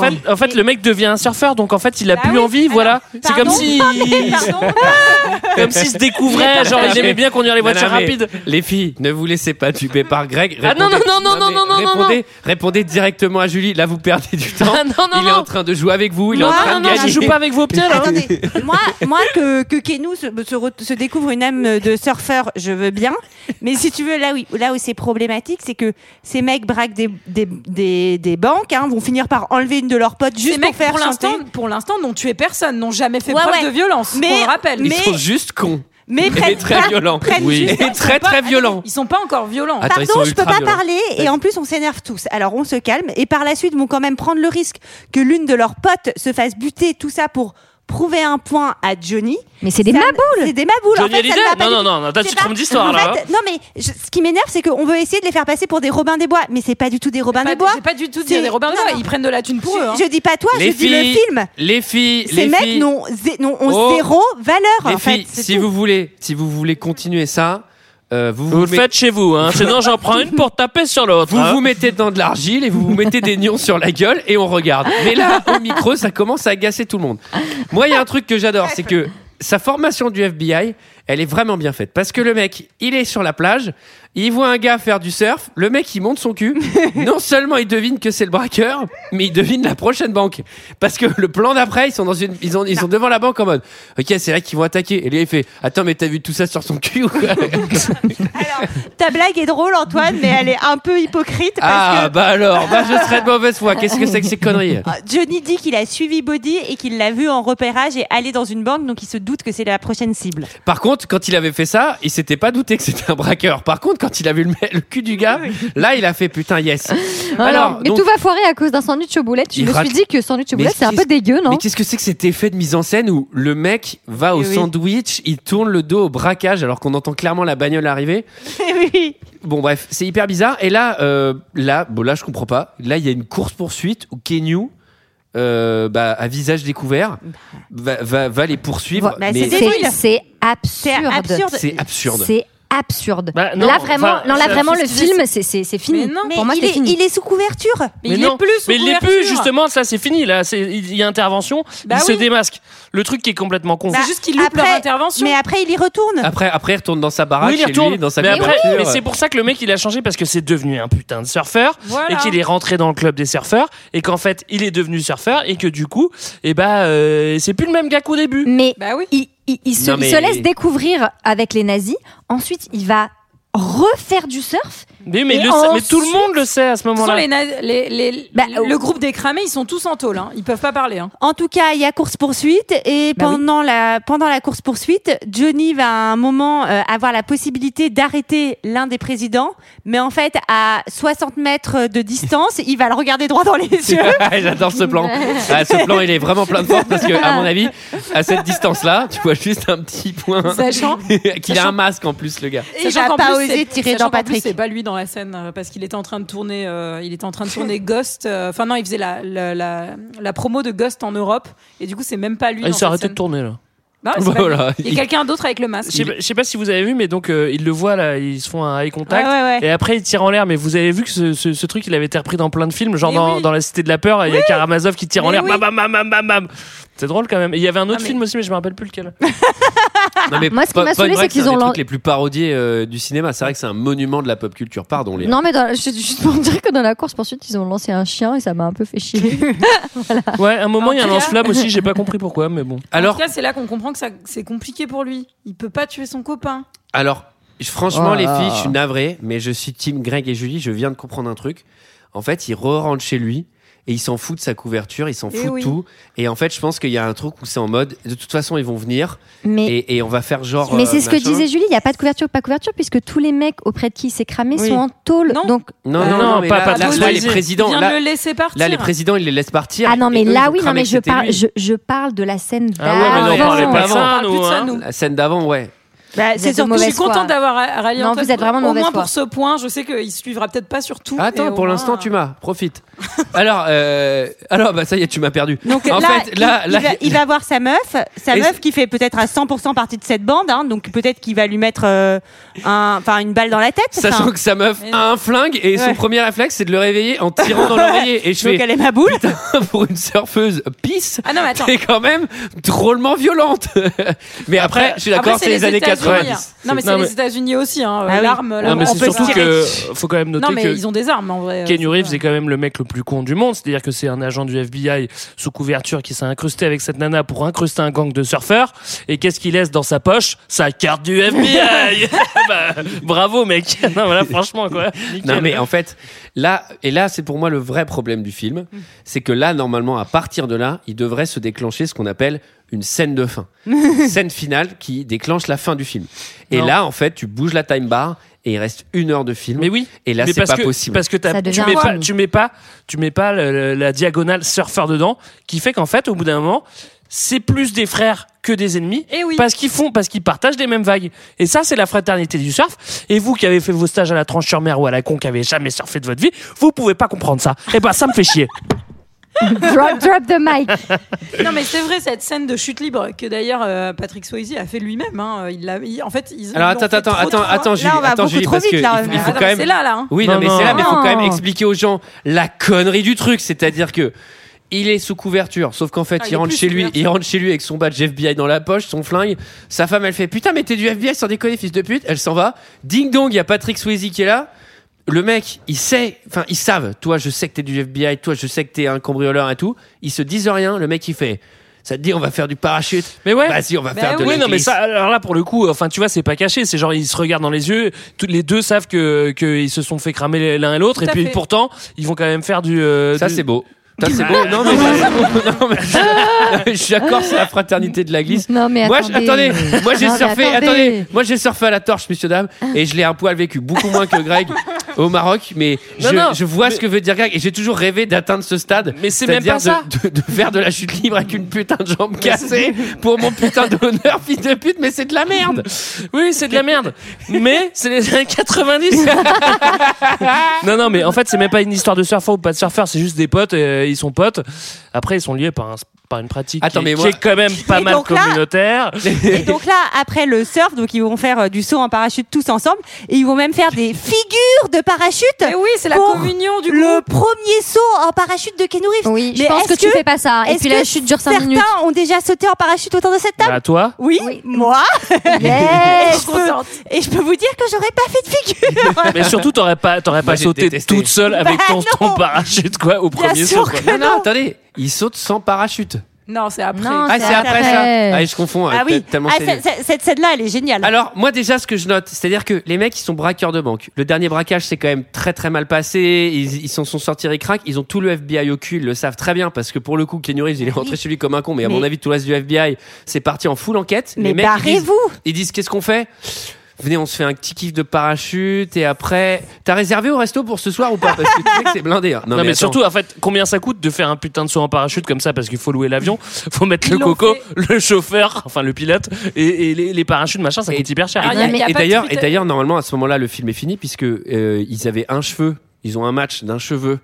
fait, en fait, le mec devient un surfeur, donc en fait, il a Bah plus oui. envie, Alors, voilà. C'est comme si, Pardon. comme s'il se découvrait, genre il aimait bien conduire les Non, non, voitures rapides. Les filles, ne vous laissez pas tuer par Greg. Ah non, non, Répondez- non, non, non, non, non, non, Répondez, répondez directement à Julie. Là, vous perdez du temps. Ah non, non, il est non. en train de jouer avec vous. Il est Non, en train non, de non, gagner. je joue pas avec vos pieds là. Attendez, moi, moi que, que Kenou se, se découvre une âme de surfeur, je veux bien. Mais si tu veux, là où, là où c'est problématique, c'est que ces mecs braquent des, des, des, des banques, hein, vont finir par enlever une de leurs potes juste Pour mecs pour l'instant, pour l'instant, n'ont tué personne, n'ont jamais fait Ouais, preuve ouais. de violence. Mais- on le rappelle. Ils mais- sont juste cons. Mais prennent- très violents. prennent Oui. Et Ils sont très pas- très violents. Ils sont pas encore violents. Attends, Pardon, je peux pas violents. parler et en plus on s'énerve tous. Alors on se calme et par la suite vont quand même prendre le risque que l'une de leurs potes se fasse buter, tout ça pour prouver un point à Johnny. Mais c'est des maboules. C'est des maboules. Johnny en fait, ça ne Non, non, non, non, t'as- C'est tu te trompes d'histoire, là, fait, Non mais je- ce qui m'énerve c'est qu'on veut essayer de les faire passer pour des Robins des Bois, mais c'est pas du tout des Robins des Bois. J'ai pas du tout C'est- des Robins des non, Bois. non. Ils prennent de la thune pour eux. hein. Je dis pas toi, Les je dis le film. Les filles, Ces les mecs filles, n'ont zé- n'ont- ont Oh. zéro valeur les en fait. filles, c'est si tout. vous voulez, si vous voulez continuer ça, euh, vous Vous vous, le met- faites chez vous, hein. Sinon, j'en prends une pour taper sur l'autre. vous hein. vous mettez dans de l'argile et vous vous mettez des nions sur la gueule et on regarde. Mais là, au micro, ça commence à agacer tout le monde. Moi, il y a un truc que j'adore, c'est que sa formation du FBI, elle est vraiment bien faite. Parce que le mec, il est sur la plage, il voit un gars faire du surf, le mec, il monte son cul. Non seulement il devine que c'est le braqueur, mais il devine la prochaine banque. Parce que le plan d'après, ils sont dans une, ils, ont, ils sont devant la banque en mode, ok, c'est là qu'ils vont attaquer. Et lui, il fait, attends, mais t'as vu tout ça sur son cul ou quoi Alors, ta blague est drôle Antoine, mais elle est un peu hypocrite parce Ah, que bah alors, bah je serais de mauvaise foi. Qu'est-ce que c'est que ces conneries Ah, Johnny dit qu'il a suivi Body et qu'il l'a vu en repérage et aller dans une banque, donc il se doute que c'est la prochaine cible. Par contre, quand il avait fait ça, il s'était pas douté que c'était un braqueur. Par contre, quand il a vu le, cul du gars, là, il a fait putain, yes. Alors, mais donc- tout va foirer à cause d'un sandwich au boulet. Je me rate- suis dit que sandwich au Mais boulet, c'est un peu dégueu, non Mais qu'est-ce que c'est que cet effet de mise en scène où le mec va au Eh oui. sandwich, il tourne le dos au braquage alors qu'on entend clairement la bagnole arriver? Oui. Bon bref, c'est hyper bizarre. Et là, euh, là, bon là je comprends pas. Là il y a une course poursuite où Kenyu, euh, bah, à visage découvert, va, va, va les poursuivre. Bah, mais c'est absurde. c'est absurde. C'est absurde. Bah, non, là vraiment, enfin, non, là vraiment le film, c'est fini. Mais non. Mais Pour moi, il, c'est est, fini. il est sous couverture. Mais Mais il non, est plus sous mais il l'est plus justement, ça c'est fini là, il y a intervention, Bah il se oui. démasque. Le truc qui est complètement con. C'est juste qu'ils loupent leur Après- intervention. Mais après, il y retourne. Après, après, il retourne dans sa baraque oui, il chez retourne. lui, dans sa mais après, mais c'est pour ça que le mec il a changé parce que c'est devenu un putain de surfeur Voilà. et qu'il est rentré dans le club des surfeurs et qu'en fait il est devenu surfeur et que du coup, et bah euh, c'est plus le même gars qu'au début. Mais Bah oui. il, il- il se, Non, il mais- se laisse découvrir avec les nazis. Ensuite, il va refaire du surf. Mais, mais, Et le sait- mais tout le monde le sait à ce moment-là. les, naz- les, les- Bah, le groupe des cramés, ils sont tous en tôle. Hein. Ils peuvent pas parler. Hein. En tout cas, il y a course poursuite et Bah oui. pendant la pendant la course poursuite, Johnny va à un moment euh, avoir la possibilité d'arrêter l'un des présidents, mais en fait à 60 mètres de distance, il va le regarder droit dans les yeux. J'adore ce plan. Ah, ce plan, il est vraiment plein de force parce que, à mon avis, à cette distance-là, tu vois juste un petit point. Sachant, qu'il a un masque en plus, le gars. Et il pas plus, osé c'est- tirer dans Patrick. C'est pas lui dans la scène euh, parce qu'il était en train de tourner. euh, il était en train de tourner Ghost. euh, Enfin non, il faisait la, la, la, la promo de Ghost en Europe et du coup c'est même pas lui. Ah, il s'est arrêté de tourner là. Voilà. Il y a quelqu'un d'autre avec le masque. Je sais, pas, je sais pas si vous avez vu, mais donc euh, ils le voient là, ils se font un eye contact. Ouais, ouais, ouais. Et après, ils tirent en l'air. Mais vous avez vu que ce, ce- ce truc, il avait été repris dans plein de films, genre dans, oui. dans La Cité de la Peur, il y a Karamazov qui tire en l'air. oui. Bam, bam, bam, bam, bam. C'est drôle quand même. Il y avait un autre Ah, mais- film aussi, mais je me rappelle plus lequel. Non, mais Moi, ce qui m'a saoulé, c'est qu'ils un ont trucs les plus parodiés euh, du cinéma. C'est vrai que c'est un monument de la pop culture. Pardon, les. Non, mais dans, juste pour dire que dans la course poursuite, ils ont lancé un chien et ça m'a un peu fait chier. Ouais, un moment, En il y a un lance-flamme aussi, j'ai pas compris pourquoi, mais bon. Alors, En tout cas, c'est là qu'on comprend que ça- c'est compliqué pour lui. Il peut pas tuer son copain. alors, franchement, Oh les là. filles, je suis navré, mais je suis team Greg et Julie. Je viens de comprendre un truc. En fait, il re-rentre chez lui et il s'en fout de sa couverture, il s'en Eh fout oui. de tout. Et en fait, je pense qu'il y a un truc où c'est en mode, de toute façon, ils vont venir Mais, et, et on va faire genre. mais euh, c'est ce que disait Julie, il n'y a pas de couverture, pas de couverture, puisque tous les mecs auprès de qui il s'est cramé Oui. sont en tôle. Non. Donc, Non, Euh, non, non, non, mais pas là, Patrick là, là, les présidents, Vient là, le laisser partir. là, les présidents, ils les laissent partir. ah non, mais là, oui, non, mais je parle, je, je parle de la scène Ah ouais, mais non, on parlait pas de ça, nous. hein. nous. La scène d'avant, ouais. Bah, c'est surtout Je suis contente d'avoir rallié Non, Antoine. vous êtes vraiment de Au mauvaise moins foi. pour ce point, je sais qu'il suivra peut-être pas sur tout. et Attends, au pour moins- l'instant, tu m'as. Profite. alors, euh, alors, bah ça y est, tu m'as perdu. Donc en là, fait, là, il, là, il va, il va voir sa meuf, sa Et meuf qui fait peut-être à 100% partie de cette bande, hein, donc peut-être qu'il va lui mettre euh, un, enfin une balle dans la tête. Sachant enfin. que sa meuf a un flingue et son Ouais. premier réflexe c'est de le réveiller en tirant dans l'oreiller. Et je donc fais, elle est ma boule. pour une surfeuse pisse, Ah non, mais attends. t'es quand même drôlement violente. mais après, Après- je suis d'accord, Après, c'est les années États-Unis. 90. Non, mais c'est les États-Unis aussi. Hein. Ah oui. L'arme, Non, mais on c'est peut surtout que faut quand même noter Non, mais que ils ont des armes en vrai. Kenny Euh, Reeves c'est est quand même le mec le plus con du monde, c'est-à-dire que c'est un agent du FBI sous couverture qui s'est incrusté avec cette nana pour incruster un gang de surfeurs. Et qu'est-ce qu'il laisse dans sa poche? Sa carte du FBI. Bah, bravo mec. Non voilà franchement quoi. Nickel. Non mais en fait, là et là c'est pour moi le vrai problème du film, Mm. c'est que là normalement à partir de là, il devrait se déclencher ce qu'on appelle une scène de fin, Une scène finale qui déclenche la fin du film. Et Non. là en fait, tu bouges la time bar et il reste une heure de film. Mais oui. Et là c'est pas que, possible. Parce que tu mets pas, tu mets pas, tu mets pas le- le- la diagonale surfeur dedans, qui fait qu'en fait, au bout d'un moment, c'est plus des frères que des ennemis. Eh oui. Parce qu'ils font, parce qu'ils partagent les mêmes vagues. Et ça, c'est la fraternité du surf. Et vous qui avez fait vos stages à la tranche sur mer ou à la con, qui avez jamais surfé de votre vie, vous pouvez pas comprendre ça. Et ben, ça me fait chier. drop, drop the mic. Non, mais c'est vrai, cette scène de chute libre que d'ailleurs euh, Patrick Swayze a fait lui-même. Hein. Il l'a, il- en fait, ils, Alors ils attends, attends, trop attends, attends, Julie, on va attends, beaucoup Julie, trop parce vite, que là, il faut, il quand même. c'est là, là. hein. Oui, non, Non, mais non. c'est là, mais il faut quand même expliquer aux gens la connerie du truc, c'est-à-dire que il est sous couverture, sauf qu'en fait, Ah, il il rentre chez lui, il rentre chez lui avec son badge FBI dans la poche, son flingue. Sa femme, elle fait putain, mais t'es du FBI sans déconner, fils de pute. Elle s'en va. Ding dong, il y a Patrick Swayze qui est là. Le mec, il sait, enfin, ils savent. Toi, je sais que t'es du FBI. Toi, je sais que t'es un cambrioleur et tout. Ils se disent rien. Le mec, il fait. Ça te dit, on va faire du parachute. Mais ouais. Vas-y, on va Bah faire de oui, la Oui, non, mais glisse. ça, alors là, pour le coup, enfin, tu vois, c'est pas caché. C'est genre, ils se regardent dans les yeux. Tous les deux savent que, qu'ils se sont fait cramer l'un et l'autre. Et puis, fait. pourtant, ils vont quand même faire du, euh, Ça, du- c'est beau. Ça, c'est beau. Non, mais, non, mais je, je suis d'accord, c'est la fraternité de la glisse. Non, mais Moi, attendez. attendez, moi j'ai surfé, attendez. attendez. moi j'ai surfé à la torche, messieurs dames, et je l'ai un poil vécu, beaucoup moins que Greg au Maroc, mais Non, je, non, je vois mais- ce que veut dire Greg, et j'ai toujours rêvé d'atteindre ce stade. Mais c'est même pas ça. De, de, de faire de la chute libre avec une putain de jambe cassée pour mon putain d'honneur, fils de pute, mais c'est de la merde. Oui, c'est de la merde. mais c'est les années 90. non, non, mais en fait, c'est même pas une histoire de surfeur ou pas de surfeur. C'est juste des potes. Ils sont potes. Après, ils sont liés par, un- par une pratique Attends, qui, mais est- moi- qui est quand même pas Et mal là- communautaire. Et donc là, après le surf, donc ils vont faire euh, du saut en parachute tous ensemble et ils vont même faire des figures de parachute. Mais oui, c'est la communion du le groupe. premier saut en parachute de Ken Reeves. Oui, je Mais pense que est-ce tu fais pas ça. Et est-ce puis la que chute dure 5 certains minutes. ont déjà sauté en parachute autour de cette table Bah, toi Oui, moi. Yes. et, Je peux, contente. et je peux vous dire que j'aurais pas fait de figure. Mais surtout, t'aurais pas, t'aurais pas sauté détesté. toute seule avec Bah ton, ton parachute, quoi, au Bien premier saut, quoi. que Non, non, non. attendez, il saute sans parachute. Non, c'est après. Non, Ah, c'est après, après. ça. Ah, je confonds. Ah oui, tellement Ah, c'est cette, nul. cette- cette scène-là, elle est géniale. Alors, moi, déjà, ce que je note, c'est-à-dire que les mecs, ils sont braqueurs de banque. Le dernier braquage, c'est quand même très, très mal passé. Ils, ils s'en sont sortis ric Ils ont tout le FBI au cul. Ils le savent très bien parce que pour le coup, Reeves, il est rentré chez lui comme un con. Mais à Mais- mon avis, tout le reste du FBI, c'est parti en full enquête. Mais les mecs, ils disent, barrez-vous ils disent, qu'est-ce qu'on fait? Venez, on se fait un petit kiff de parachute et après, t'as réservé au resto pour ce soir ou pas? Parce que tu sais que c'est blindé. hein. Non, mais, surtout, en fait, combien ça coûte de faire un putain de saut en parachute comme ça parce qu'il faut louer l'avion, faut mettre Ils le coco, fait. le chauffeur, enfin le pilote et, et les, les parachutes machin, ça Et- coûte hyper cher. Ah, Et- y a et pas de d'ailleurs, et d'ailleurs, normalement, à ce moment-là, le film est fini puisque euh, ils avaient un cheveu. Ils ont un match d'un cheveu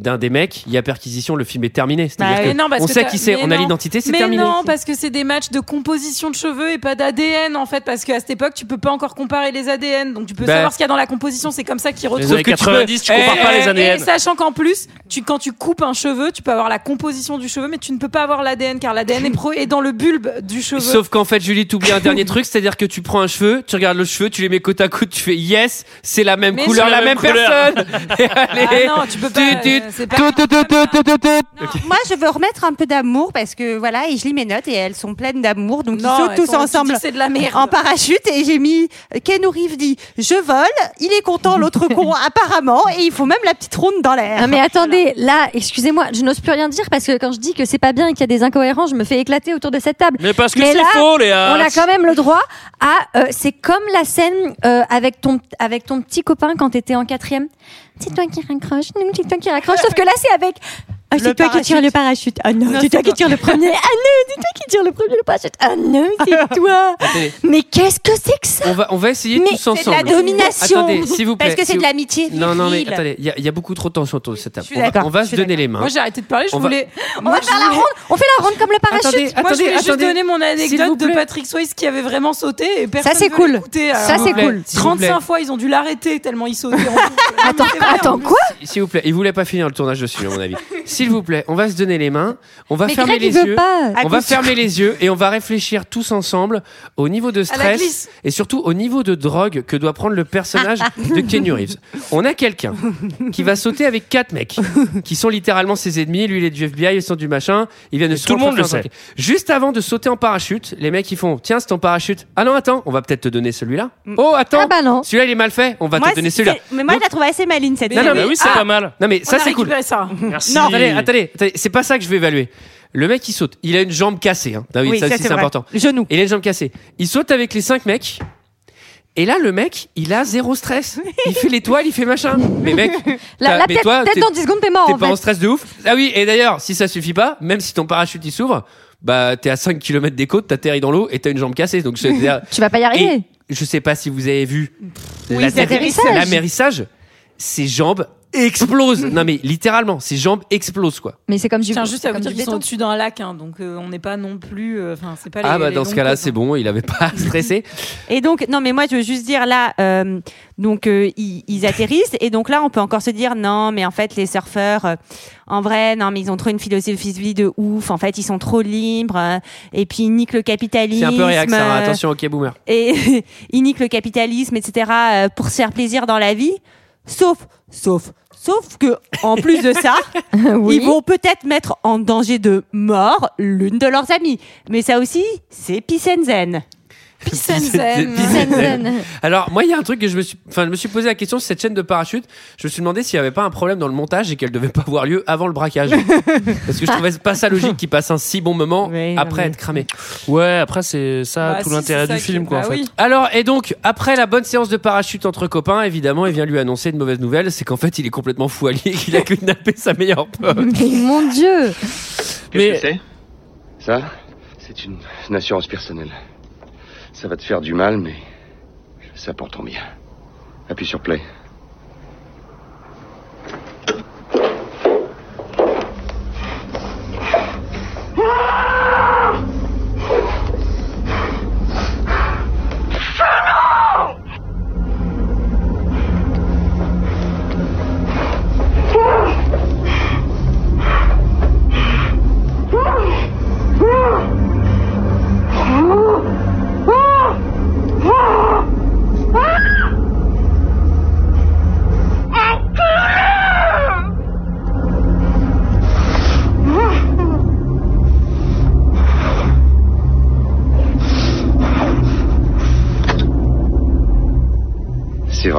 d'un des mecs. Il y a perquisition. Le film est terminé. C'est-à-dire Bah que non, on sait qui c'est. mais On a l'identité. C'est Mais terminé. non, parce que c'est des matchs de composition de cheveux et pas d'ADN en fait, parce qu'à cette époque tu peux pas encore comparer les ADN, donc tu peux Bah. savoir ce qu'il y a dans la composition. C'est comme ça qu'ils Les retrouvent. années que tu peux- 90, tu compares Eh, pas les Et ADN. sachant qu'en plus, tu, quand tu coupes un cheveu, tu peux avoir la composition du cheveu, mais tu ne peux pas avoir l'ADN car l'ADN est, pro- est dans le bulbe du cheveu. Sauf qu'en fait, Julie, t'oublies un dernier truc, c'est-à-dire que tu prends un cheveu, tu regardes le cheveu, tu les mets côte à côte, tu fais yes, c'est la même Mais couleur, la, la même, personne. Et allez, Ah non, tu peux pas, tu, tu, Moi, je veux remettre un peu d'amour parce que voilà, et je lis mes notes et elles sont pleines d'amour. Donc Non, ils sautent tous ensemble de la merde. en parachute et j'ai mis Ken dit je vole, il est content l'autre con apparemment et il faut même la petite ronde dans l'air. Mais attendez, là, excusez-moi, je n'ose plus rien dire parce que quand je dis que c'est pas bien et qu'il y a des incohérences, je me fais éclater autour de cette table. Mais parce que Mais c'est là, faux, Léa. On a quand même le droit à. euh, c'est comme la scène euh, avec ton avec ton petit copain quand t'étais en quatrième. C'est toi qui raccroche, non, c'est toi qui raccroche. Sauf que là, c'est avec. Ah, c'est toi qui parachute. tire le parachute. Ah non, Non, c'est toi c'est qui pas- tire le premier. Ah non, c'est toi qui tire le premier le parachute. Ah non, c'est toi. Attendez, Mais qu'est-ce que c'est que ça on va, on va essayer Mais tous C'est de ensemble. la domination. Attendez, s'il vous plaît. Parce que c'est de l'amitié. Non, non, mais attendez, il y, a- il y a beaucoup trop de tension autour de cette table. On va, on se donner les mains. Moi, j'ai arrêté de parler. Je On va- voulais. On va faire la ronde. On fait la ronde comme le parachute. Attendez, Moi, je attendez, voulais juste donner mon anecdote de. Patrick Swayze qui avait vraiment sauté et personne c'est veut cool. Ça, c'est plaît, cool. s'il vous plaît. 35 fois, ils ont dû l'arrêter tellement il sautait. Attends, C'est quoi S'il vous plaît, il voulait pas finir le tournage dessus, à mon avis. S'il vous plaît, on va se donner les mains, on va Mais fermer Greg, il les veut yeux, pas. on va fermer les yeux et on va réfléchir tous ensemble au niveau de la stress glisse. et surtout au niveau de drogue que doit prendre le personnage de Kenny Reeves. On a quelqu'un qui va sauter avec quatre mecs qui sont littéralement ses ennemis. Lui, il est du FBI, ils sont du machin. Ils viennent de se tout le monde le rencontrer. Juste avant de sauter en parachute, les mecs ils font Tiens, c'est ton parachute. Ah non, attends, on va peut-être te donner celui-là. Oh, attends, Ah bah non. celui-là il est mal fait. On va Moi, te donner c'est- celui-là. Mais moi, Donc- je la trouve assez maline cette Non, non, série. mais oui, c'est ah. pas mal. Non mais ça On a c'est cool. récupéré ça. Merci. Non, attendez, attendez, attendez, c'est pas ça que je vais évaluer. Le mec il saute, il a une jambe cassée. Hein. Ah oui, ça, ça, aussi, c'est c'est vrai. important. Genou. Il a une jambe cassée. Il saute avec les cinq mecs. Et là, le mec, il a zéro stress. Il fait l'étoile, il fait machin. Mais mec, t'as- là, mais peut-être toi, t'es- dans 10 secondes, t'es mort t'es en pas en stress de ouf. Ah oui, et d'ailleurs, si ça suffit pas, même si ton parachute il s'ouvre, bah t'es à 5 km des côtes, t'atterris dans l'eau et t'as une jambe cassée. Donc Tu vas pas y arriver. et je sais pas si vous avez vu l'atterrissage. l'amérissage, ses jambes explosent. non mais littéralement, ses jambes explosent quoi. Mais c'est comme du Je tiens juste à vous dire qu'ils sont au-dessus d'un lac, hein, donc euh, on n'est pas non plus. euh, Enfin, c'est pas les. Ah bah les dans ce cas-là, c'est hein. bon, il avait pas stressé. Et donc, non, mais moi, je veux juste dire là, euh, donc euh, ils, ils atterrissent, et donc là, on peut encore se dire non, mais en fait, les surfeurs, euh, en vrai, non, mais ils ont trop une philosophie de vie de ouf. En fait, ils sont trop libres, euh, et puis ils niquent le capitalisme. C'est un peu réac, ça, attention, ok boomer. et ils niquent le capitalisme, etc. euh, pour se faire plaisir dans la vie. Sauf, sauf, sauf que en plus de ça, Oui. ils vont peut-être mettre en danger de mort l'une de leurs amies. Mais ça aussi, c'est peace and zen. Peace and zen. Peace and zen. Zen. Alors moi il y a un truc que je me suis enfin je me suis posé la question sur cette chaîne de parachute, je me suis demandé s'il y avait pas un problème dans le montage et qu'elle devait pas avoir lieu avant le braquage. Parce que je trouvais pas ça logique qu'il passe un si bon moment Oui, après oui. être cramé. Ouais, après, c'est ça Bah, tout si, l'intérêt du film, quoi, bah en fait. oui. Alors et donc après la bonne séance de parachute entre copains, évidemment, il vient lui annoncer une mauvaise nouvelle, c'est qu'en fait il est complètement fou allié et qu'il a kidnappé sa meilleure pote. Mais mon dieu Qu'est-ce Mais- que c'est? Ça C'est une, une assurance personnelle. Ça va te faire du mal, mais ça pour ton bien. Appuie sur play.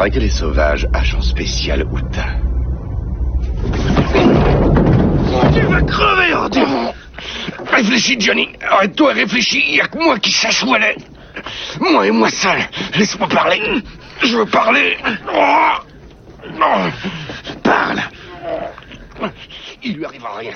C'est vrai qu'elle est sauvage, agent spécial Outa. Tu vas crever, Andy Réfléchis, Johnny. Arrête-toi et réfléchis. Il n'y a que moi qui sache où elle est. Moi et moi seul. Laisse-moi parler. Je veux parler. Oh. Parle. Il lui arrivera rien.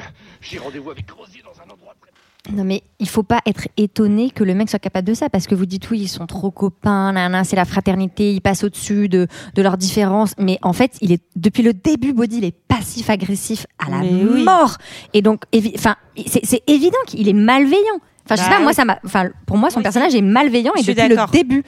J'ai rendez-vous avec Rosie dans un endroit très... Non mais il faut pas être étonné que le mec soit capable de ça parce que vous dites oui ils sont trop copains, nanana, c'est la fraternité, ils passent au-dessus de, de leurs différences. Mais en fait il est depuis le début Body il est passif agressif à la Mais oui. mort et donc enfin c'est évident qu'il est malveillant. Enfin je sais Bah pas moi ça m'a enfin pour moi son personnage est malveillant et depuis le début.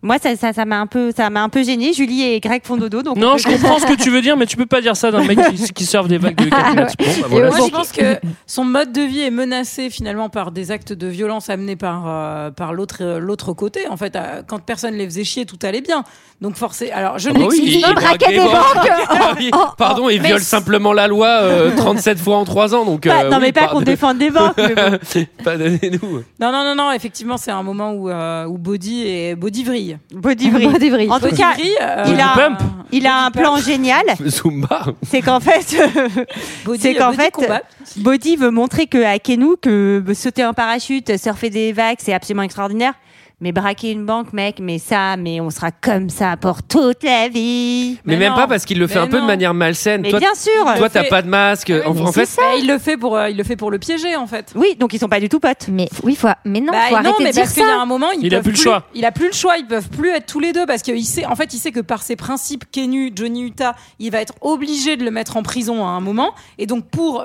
Moi, ça, ça, ça m'a un peu, ça m'a un peu gêné. Julie et Greg font dodo, donc. on Non, je comprends ce que tu veux dire, mais tu peux pas dire ça d'un mec qui, qui surfe des vagues de 4 mètres. Bon, bah voilà. Moi, je pense que son mode de vie est menacé finalement par des actes de violence amenés par euh, par l'autre euh, l'autre côté. En fait, euh, quand personne les faisait chier, tout allait bien. Donc forcément, alors je Ah ne bah oui, il- pas. il braque des banques. Ah oui, Oh, Pardon, il viole simplement la loi euh, 37 fois en 3 ans. Donc, Bah, non, oui, mais pas qu'on défende des banques. mais bon. Pardonnez-nous. Non, non, non, non. Effectivement, c'est un moment où euh, où Body et Body vrille. Body vrille. Body vrille. En tout cas, vrille, euh, il a, pump. il a un plan génial. Zumba. C'est qu'en fait, Body- c'est qu'en Body fait, combat. Body veut montrer que à Kenou que sauter en parachute, surfer des vagues, c'est absolument extraordinaire. Mais braquer une banque, mec, mais ça, mais on sera comme ça pour toute la vie. Mais, même pas parce qu'il le fait Mais un peu de non. manière malsaine. Mais toi, bien sûr. Toi, t'as fait- pas de masque. en, en fait, Mais il le fait pour euh, il le fait pour le piéger en fait. Oui, donc ils sont pas du tout potes. Mais oui, faut, mais non, Bah, faut non, arrêter mais de dire parce qu'il y a ça. un moment, ils Il a peuvent plus le choix. Il a plus le choix. Ils peuvent plus être tous les deux parce qu'il sait, en fait, il sait que par ses principes, Kenu, Johnny Utah, il va être obligé de le mettre en prison à un moment. Et donc pour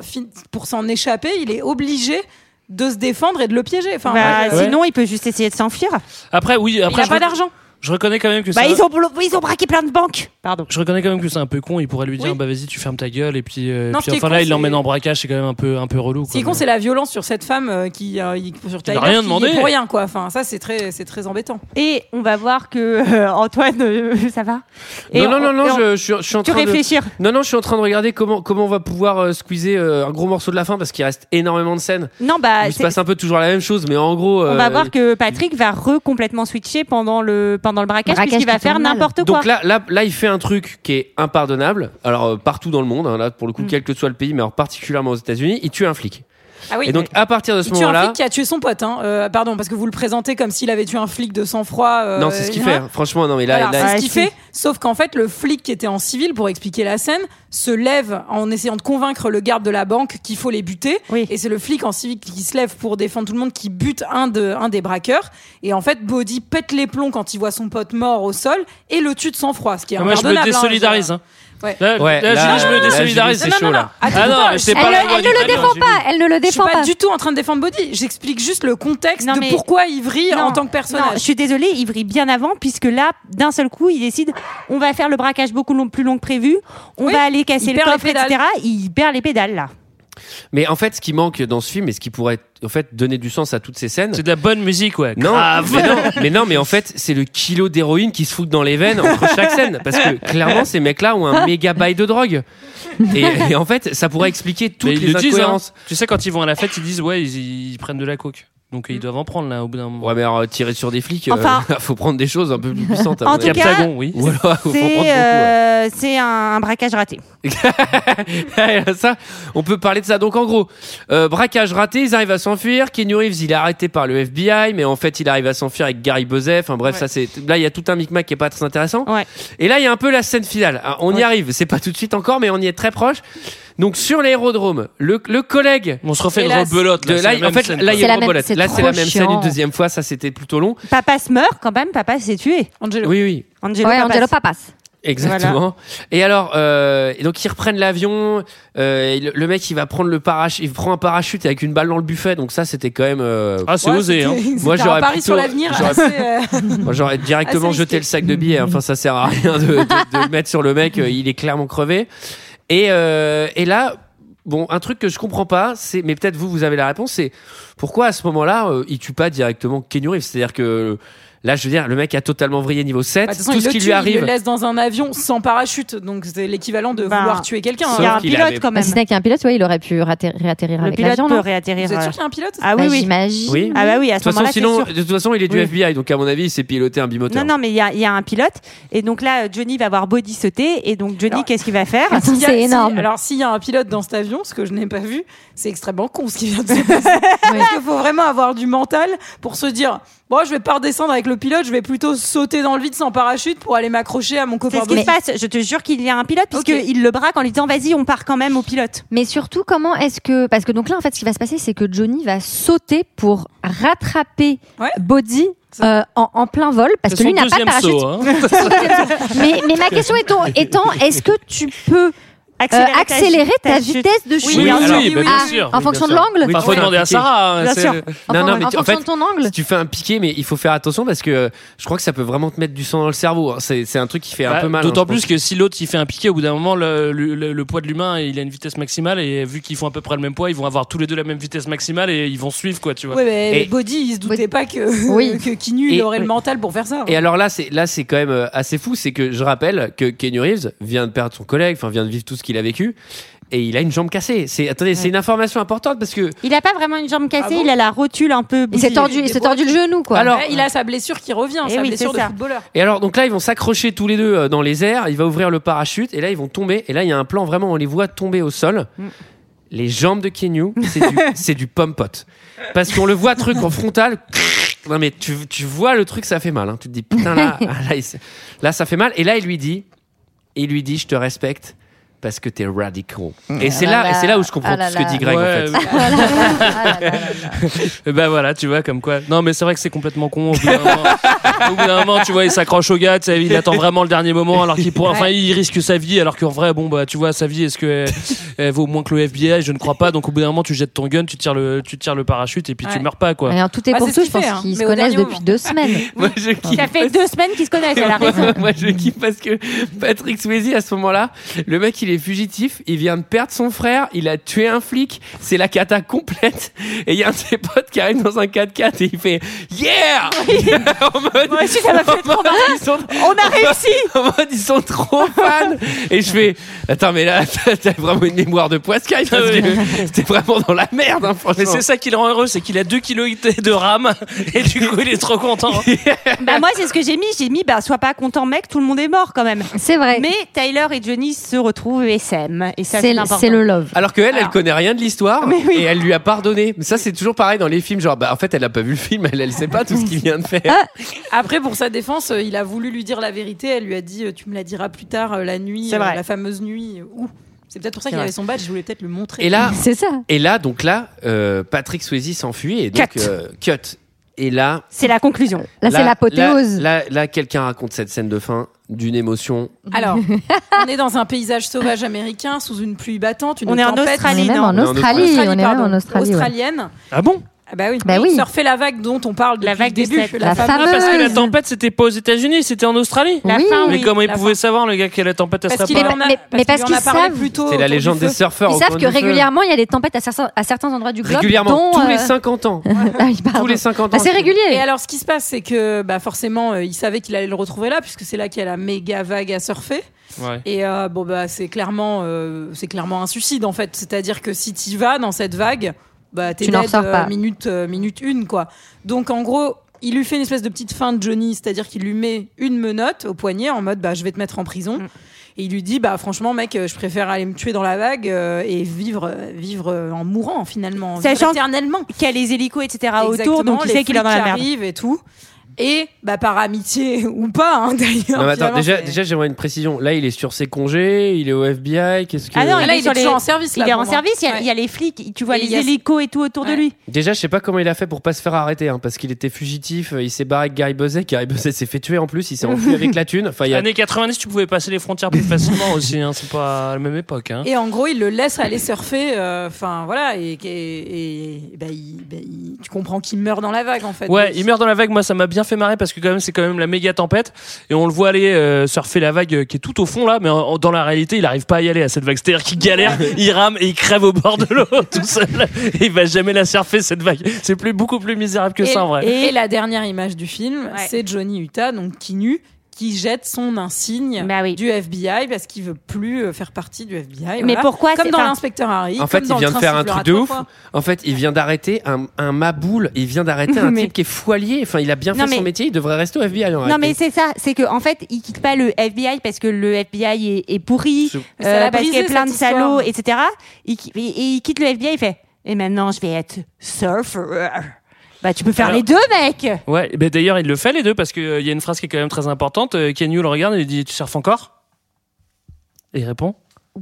pour s'en échapper, il est obligé de se défendre et de le piéger. Enfin, Bah, euh, Sinon, il peut juste essayer de s'enfuir. Après, oui, il après, a je, pas d'argent. Je reconnais quand même que Bah, ça. ils ont, blo- ils ont braqué plein de banques. Pardon. Je reconnais quand même que c'est un peu con. Il pourrait lui dire, Oui. bah vas-y, tu fermes ta gueule. Et puis, euh, Non, puis ce qui est enfin con, là, il l'emmène en braquage. C'est quand même un peu, un peu relou. Ce qui est quoi. con, c'est la violence sur cette femme euh, qui, euh, il- sur Tyler, rien qui demandé. est pour rien, quoi. Enfin, ça, c'est très, c'est très embêtant. Et on va voir que euh, Antoine, euh, ça va. Et non, non, on- non, non, on- je, je suis- je suis en Tu train de. réfléchir. Non, non, je suis en train de regarder comment, comment on va pouvoir euh, squeezer euh, un gros morceau de la fin parce qu'il reste énormément de scènes. Non, bah, il se c'est- passe un peu toujours la même chose, mais en gros. on va voir que Patrick va re-complètement switcher pendant le, pendant le braquage, Braquage puisqu'il va faire n'importe quoi. Donc là, là, là, il fait un truc qui est impardonnable. Alors euh, partout dans le monde, hein, là pour le coup, Mm. quel que soit le pays, mais alors particulièrement aux États-Unis, il tue un flic. Ah oui. Et donc à partir de ce tue un moment-là, flic qui a tué son pote. Hein. Euh, pardon, parce que vous le présentez comme s'il avait tué un flic de sang-froid. euh, non, c'est ce qu'il fait. hein. Franchement, non, mais là, là- c'est ce qu'il fait. Sauf qu'en fait, le flic qui était en civil, pour expliquer la scène, se lève en essayant de convaincre le garde de la banque qu'il faut les buter. Oui. Et c'est le flic en civil qui se lève pour défendre tout le monde qui bute un, de, un des braqueurs. Et en fait, Body pète les plombs quand il voit son pote mort au sol et le tue de sang-froid. Ce qui est Ah, Moi, je me hein, désolidarise. hein. Ouais. Là, Ouais, là, là, Julie, je me désolidarise. C'est non, chaud, non, là. attends, Ah non, mais c'est pas Elle, ne le défend pas, elle ne le Je suis défend pas, pas. du tout en train de défendre Body. J'explique juste le contexte Non, de pourquoi Non, en tant que Non, personnage. je suis désolée, il vrille bien avant, puisque là, d'un seul coup, il décide on va faire le braquage beaucoup long- plus long que prévu, on Oui, va aller casser le coffre, etc. pédales. Il perd les pédales, là. Mais en fait, ce qui manque dans ce film et ce qui pourrait en fait donner du sens à toutes ces scènes. C'est de la bonne musique, ouais. Non, Grave. mais non, mais non, mais en fait, c'est le kilo d'héroïne qui se fout dans les veines entre chaque scène. Parce que clairement, ces mecs-là ont un méga bail de drogue. Et, et en fait, ça pourrait expliquer toutes Mais les le disent. hein. Tu sais, quand ils vont à la fête, ils disent ouais, ils, ils prennent de la coke. Donc ils doivent en prendre là au bout d'un moment. Ouais, mais alors, tirer sur des flics, Enfin- euh, faut prendre des choses un peu plus puissantes. à En mon tout avis. cas, Captagon, oui. Ou alors, faut en prendre C'est ouais. euh, c'est un, un braquage raté. ça, on peut parler de ça. Donc en gros, euh, braquage raté, ils arrivent à s'enfuir. Keanu Reeves, il est arrêté par le FBI, mais en fait, il arrive à s'enfuir avec Gary Buzet. Enfin bref, Ouais. ça c'est là, il y a tout un micmac qui est pas très intéressant. Ouais. Et là, il y a un peu la scène finale. Ah, On y Ouais. arrive. C'est pas tout de suite encore, mais on y est très proche. Donc sur l'aérodrome, le, le collègue. On se refait une là, rebelote. De, Là, là, c'est la en même fait, scène, là, il y C'est a une rebelote. Là, c'est la même scène. Une chiant. deuxième fois, ça c'était plutôt long. Papa se meurt quand même, papa s'est tué. Angelo. Oui, oui. Angelo Ouais, Papas. Angelo Papas. Exactement. Et alors, euh, et donc ils reprennent l'avion. Euh, le, le mec, il va prendre le parachute. Il prend un parachute avec une balle dans le buffet. Donc ça, c'était quand même. euh, Ah, c'est Ouais, osé, hein. Moi, j'aurais pari plutôt- sur l'avenir. euh, Moi, j'aurais directement jeté le sac de billets. Enfin, ça sert à rien de, de- de le mettre sur le mec. euh, Il est clairement crevé. Et, euh, et là, bon, un truc que je comprends pas, c'est, mais peut-être vous, vous avez la réponse, c'est pourquoi à ce moment-là, euh, il tue pas directement Reeves? C'est-à-dire que là, je veux dire, le mec a totalement vrillé niveau 7. bah, façon, tout il ce qui tue, lui Il arrive. le laisse dans un avion sans parachute. Donc c'est l'équivalent de Bah, vouloir tuer quelqu'un. sauf Il y a un pilote avait- quand Bah, même. si c'était qu'un pilote, ouais, il aurait pu réatterrir Le avec pilote l'avion, peut réatterrir. Vous êtes euh, sûr qu'il y a un pilote Ah oui, Bah, oui. J'imagine. Oui. Ah bah oui, à ce moment-là, sinon, sûr. de toute façon, il est du Oui. FBI, donc à mon avis, il s'est piloté un bimoteur. Non, non, mais il y a, il y a un pilote. Et donc là, Johnny va voir Body sauter. Et donc, Johnny, qu'est-ce qu'il va faire c'est énorme. alors, s'il y a un pilote dans cet avion, ce que je n'ai pas vu, c'est extrêmement con ce qui vient de se passer. Parce qu'il faut vraiment avoir du mental pour se dire Bon, je vais pas redescendre avec le pilote, je vais plutôt sauter dans le vide sans parachute pour aller m'accrocher à mon C'est copain. ce qui se passe. Je te jure qu'il y a un pilote, puisqu'il le braque en lui disant Vas-y, on part quand même au pilote. Mais surtout, comment est-ce que. Parce que donc là, en fait, ce qui va se passer, c'est que Johnny va sauter pour rattraper Ouais. Body euh, en, en plein vol. Parce C'est que lui n'a pas de parachute. saut. hein. mais, mais ma question étant, étant est-ce que tu peux Accélérer, Euh, accélérer ta vitesse de chute. Oui, oui, oui, Ah, en Oui, fonction de l'angle Oui, tu faut demander à. Sarah. hein, Bien. Non, En, non, fon- mais en tu- en fonction fait, de ton angle. Si tu fais un piqué, mais il faut faire attention parce que je crois que ça peut vraiment te mettre du sang dans le cerveau. hein. C'est un truc qui fait un Bah, peu mal. hein, D'autant plus que si l'autre il fait un piqué, au bout d'un moment, le, le- le- le poids de l'humain il a une vitesse maximale et vu qu'ils font à peu près le même poids, ils vont avoir tous les deux la même vitesse maximale et ils vont suivre quoi, tu vois. Ouais, mais Et- Body, il se doutait pas que, Oui. que Kinu, il aurait le mental pour faire ça. Et alors là, c'est là, c'est quand même euh, assez fou, c'est que je rappelle que Kenny Reeves vient de perdre son collègue, enfin vient de vivre tout ce qu'il a vécu, et il a une jambe cassée. C'est attendez, c'est une information importante parce que Il a pas vraiment une jambe cassée, Ah bon il a la rotule un peu. Il s'est tordu, il s'est tordu le genou, quoi. Alors- Ouais, il a sa blessure qui revient, Eh sa oui, blessure c'est de ça. footballeur. et alors donc là, ils vont s'accrocher tous les deux euh, dans les airs. Il va ouvrir le parachute et là, ils vont tomber. Et là, il y a un plan vraiment, on les voit tomber au sol. Mm. Les jambes de Kenyu, c'est du, du pomme pot. Parce qu'on le voit truc en frontal. Non mais tu, tu vois le truc, ça fait mal. hein. Tu te dis putain là, là, il s- là, ça fait mal. Et là, il lui dit, il lui dit, je te respecte parce que t'es radical. Et c'est Ah là, là et c'est là où là. je comprends Ah tout ce que dit Greg Ouais, en fait. oui. Ah là là, ah là là là là. Et bah voilà, tu vois, comme quoi. Non, mais c'est vrai que c'est complètement con. Au bout d'un moment, d'un tu vois, il s'accroche au gars, tu il attend vraiment le dernier moment, alors qu'il pourrait, enfin, il risque sa vie, alors qu'en vrai, bon, bah, tu vois, sa vie, est-ce qu'elle elle vaut moins que le FBI Je ne crois pas. Donc, au bout d'un moment, tu jettes ton gun, tu tires le, tu tires le parachute et puis tu Ouais. meurs pas, quoi. Alors, tout est Bah, pour tout. Je pense hein. qu'ils se connaissent depuis deux semaines. Moi, je kiffe. Ça fait deux semaines qu'ils se connaissent, elle a raison. Moi, je kiffe parce que Patrick Swayze, à ce moment-là, le mec, il est fugitif, il vient de perdre son frère, il a tué un flic, c'est la cata complète. Et il y a un de ses potes qui arrive dans un 4x4 et il fait Yeah! en mode, Moi aussi, ça m'a fait en trop mode, ils sont, On a réussi en mode, ils sont trop fans. Et je fais, attends, mais là, t'as vraiment une mémoire de poiscaille parce que c'était vraiment dans la merde, hein, Mais c'est ça qui le rend heureux, c'est qu'il a 2 kilos de rame et du coup il est trop content. Bah moi c'est ce que j'ai mis, j'ai mis bah sois pas content mec, tout le monde est mort quand même. C'est vrai. Mais Tyler et Johnny se retrouvent et ça C'est c'est important. c'est le love. Alors qu'elle, elle Alors. connaît rien de l'histoire Mais oui. et elle lui a pardonné. Mais ça, c'est toujours pareil dans les films. Genre, bah, en fait, elle a pas vu le film, elle, elle sait pas tout ce qu'il vient de faire. Après, pour sa défense, euh, il a voulu lui dire la vérité. Elle lui a dit euh, Tu me la diras plus tard, euh, la nuit, C'est vrai. la fameuse nuit. Où C'est peut-être pour ça qu'il vrai. avait son badge. Je voulais peut-être le montrer. Et là, C'est ça. et là, donc là, euh, Patrick Swayze s'enfuit et donc Cut. euh, cut. Et là, C'est la conclusion. Là, c'est l'apothéose. Là, là, là, quelqu'un raconte cette scène de fin d'une émotion. Alors, on est dans un paysage sauvage américain, sous une pluie battante, une On est en tempête. On est Australie, même non en On est en Australie. On est même en Australie. ouais. australienne. Ah bon Ah bah oui. Bah oui. Surfer la vague dont on parle depuis La vague le début. sept. La fameuse- Ah, parce que la Fameuse. tempête c'était pas aux États-Unis, c'était en Australie. La Oui. fin, Mais oui. comment il la pouvait fin. savoir le gars que la tempête elle serait pas a, Mais- mais parce qu'il en a qu'ils parlé savent- plus tôt C'est la légende des surfeurs. Ils savent que régulièrement, il y a des tempêtes à certains, à certains endroits du globe. Régulièrement, dont, tous les euh, 50 ans. Ah oui. Tous les 50 Bah, ans. c'est régulier. Et alors, ce qui se passe, c'est que bah, forcément, euh, il savait qu'il allait le retrouver là, puisque c'est là qu'il y a la méga vague à surfer. Ouais. Et euh, bon, bah, c'est clairement, euh, c'est clairement un suicide en fait. C'est-à-dire que si tu vas dans cette vague, bah, t'es Tu n'en dead, ressors pas. euh, minute, euh, minute une, quoi. Donc, en gros, il lui fait une espèce de petite fin de Johnny, c'est-à-dire qu'il lui met une menotte au poignet en mode, bah, je vais te mettre en prison. Mm. Et il lui dit, bah, franchement, mec, euh, je préfère aller me tuer dans la vague euh, et vivre, euh, vivre euh, en mourant finalement, Sachant éternellement. Qu'il y a les hélicos, etc. autour, donc il sait qu'il est dans la merde. et tout. Et bah par amitié ou pas hein, d'ailleurs. Non, mais attends, finalement, déjà, j'aimerais une précision. Là, il est sur ses congés, il est au FBI. Qu'est-ce que. Ah non, là, il est les- toujours en service. Il là, est pour en moi. service, il y, a, Ouais. il y a les flics, tu vois Et il les y a- hélicos et tout autour de Ouais. lui. Déjà, je sais pas comment il a fait pour pas se faire arrêter, hein, parce qu'il était fugitif. euh, Il s'est barré avec Gary Buzet. Gary Buzet s'est fait tuer en plus. Il s'est enfui avec la thune. Enfin, il y a. Années 90, tu pouvais passer les frontières plus facilement aussi. Hein. C'est pas à la même époque. Hein. Et en gros, il le laisse aller surfer. euh, Enfin voilà, et, et, et bah, il- bah, il- tu comprends qu'il meurt dans la vague en fait. Ouais, Donc, il meurt dans la vague. Moi, ça m'a bien fait marrer parce que quand même, c'est quand même la méga tempête et on le voit aller euh, surfer la vague euh, qui est tout au fond là, mais en- dans la réalité, il arrive pas à y aller à cette vague. C'est-à-dire qu'il galère, il rame et il crève au bord de l'eau tout seul. Et il va jamais la surfer cette vague. C'est plus beaucoup plus misérable que et, ça en vrai. et la dernière image du film, Ouais. c'est Johnny Utah, donc Kinu, qui jette son insigne Bah oui. du FBI parce qu'il veut plus euh, faire partie du FBI. Mais voilà. pourquoi Comme dans enfin, l'inspecteur Harry. En fait, il vient de faire un truc de ouf. fois. En fait, il vient d'arrêter un, un maboule. Il vient d'arrêter un Mais- type qui est foilier. Enfin, il a bien Non, fait son métier. Il devrait rester au FBI. en Non mais c'est ça, c'est que en fait il quitte pas le FBI parce que le FBI est, est pourri, l'a parce qu'il y a plein de histoire. salauds, etc. Il, et, et il quitte le FBI, il fait et maintenant je vais être surfer. Bah tu peux faire Alors- les deux mec. Ouais, ben d'ailleurs, il le fait les deux parce qu'il y a une phrase qui est quand même très importante. Euh, Kenyu le regarde et il dit Tu surfes encore? Et il répond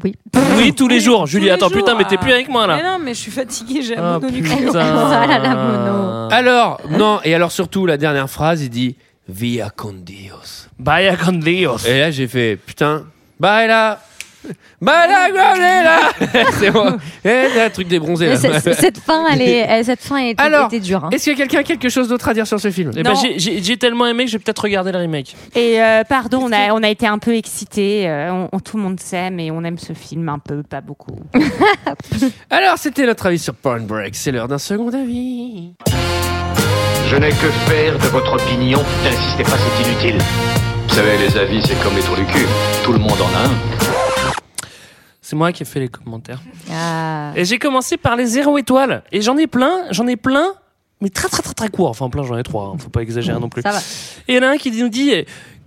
Oui. Oui, tous les jours. Julie, les attends, jours, putain, mais t'es plus avec moi Mais là. non, mais je suis fatiguée, j'ai un Ah, mononucléaire. putain. Ah là là, mono. Alors, non. Et alors, surtout, la dernière phrase, il dit Via con Dios. Vaya con Dios. Et là, j'ai fait Putain. Bah, et là. Est là C'est bon. Eh, un truc débronzé là. Mais c'est- Cette fin, elle est, cette fin était, Alors, était dure. hein. Est-ce que quelqu'un a quelque chose d'autre à dire sur ce film Eh ben, j'ai- tellement aimé que je vais peut-être regarder le remake. Et euh, pardon, on a, on a été un peu excités. euh, on, on- tout le monde s'aime et on aime ce film un peu, pas beaucoup. Alors, c'était notre avis sur Point Break. C'est l'heure d'un second avis. Je n'ai que faire de votre opinion. N'insistez pas, c'est inutile. Vous savez, les avis, c'est comme les trous du cul. Tout le monde en a un. C'est moi qui ai fait les commentaires. Ah. Et j'ai commencé par les zéro étoiles. Et j'en ai plein, j'en ai plein, mais très très très très court. Enfin, plein, j'en ai trois. hein. Faut pas exagérer non plus. Ça va. Et il y en a un qui nous dit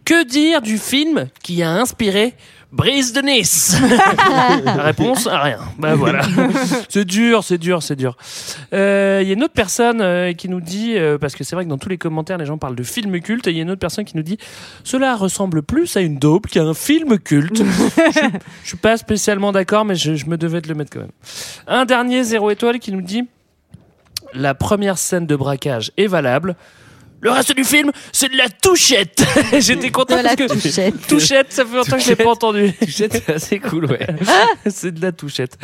Que dire du film qui a inspiré Brise de Nice La réponse Rien. Bah voilà. c'est dur, c'est dur, c'est dur. Euh, Il y a une autre personne euh, qui nous dit, euh, parce que c'est vrai que dans tous les commentaires, les gens parlent de film culte, et il y a une autre personne qui nous dit Cela ressemble plus à une dope qu'à un film culte. je, je suis pas spécialement d'accord, mais je, je me devais de le mettre quand même. Un dernier zéro étoile qui nous dit La première scène de braquage est valable. Le reste du film, c'est de la touchette. J'étais content De la parce que touchette. touchette, ça fait longtemps que je l'ai pas entendu. Touchette, c'est assez cool, ouais. c'est de la touchette.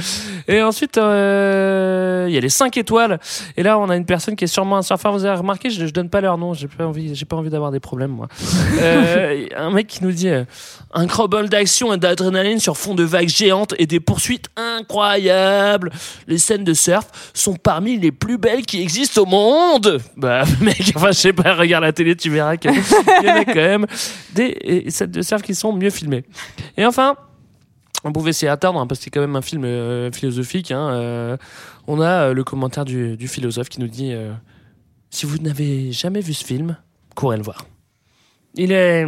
Et ensuite, euh, il y a les 5 étoiles. Et là, on a une personne qui est sûrement un surfeur. Vous avez remarqué, je, je donne pas leur nom. J'ai pas envie, j'ai pas envie d'avoir des problèmes, moi. Euh, un mec qui nous dit euh, un gros bol d'action et d'adrénaline sur fond de vagues géantes et des poursuites incroyables. Les scènes de surf sont parmi les plus belles qui existent au monde. Bah, mec, enfin, je sais pas, regarde la télé, tu verras qu'il y en a quand même des et scènes de surf qui sont mieux filmées. Et enfin, on pouvait s'y attendre hein, parce que c'est quand même un film euh, philosophique. hein, euh, on a euh, le commentaire du, du philosophe qui nous dit si vous n'avez jamais vu ce film, courez le voir. Il est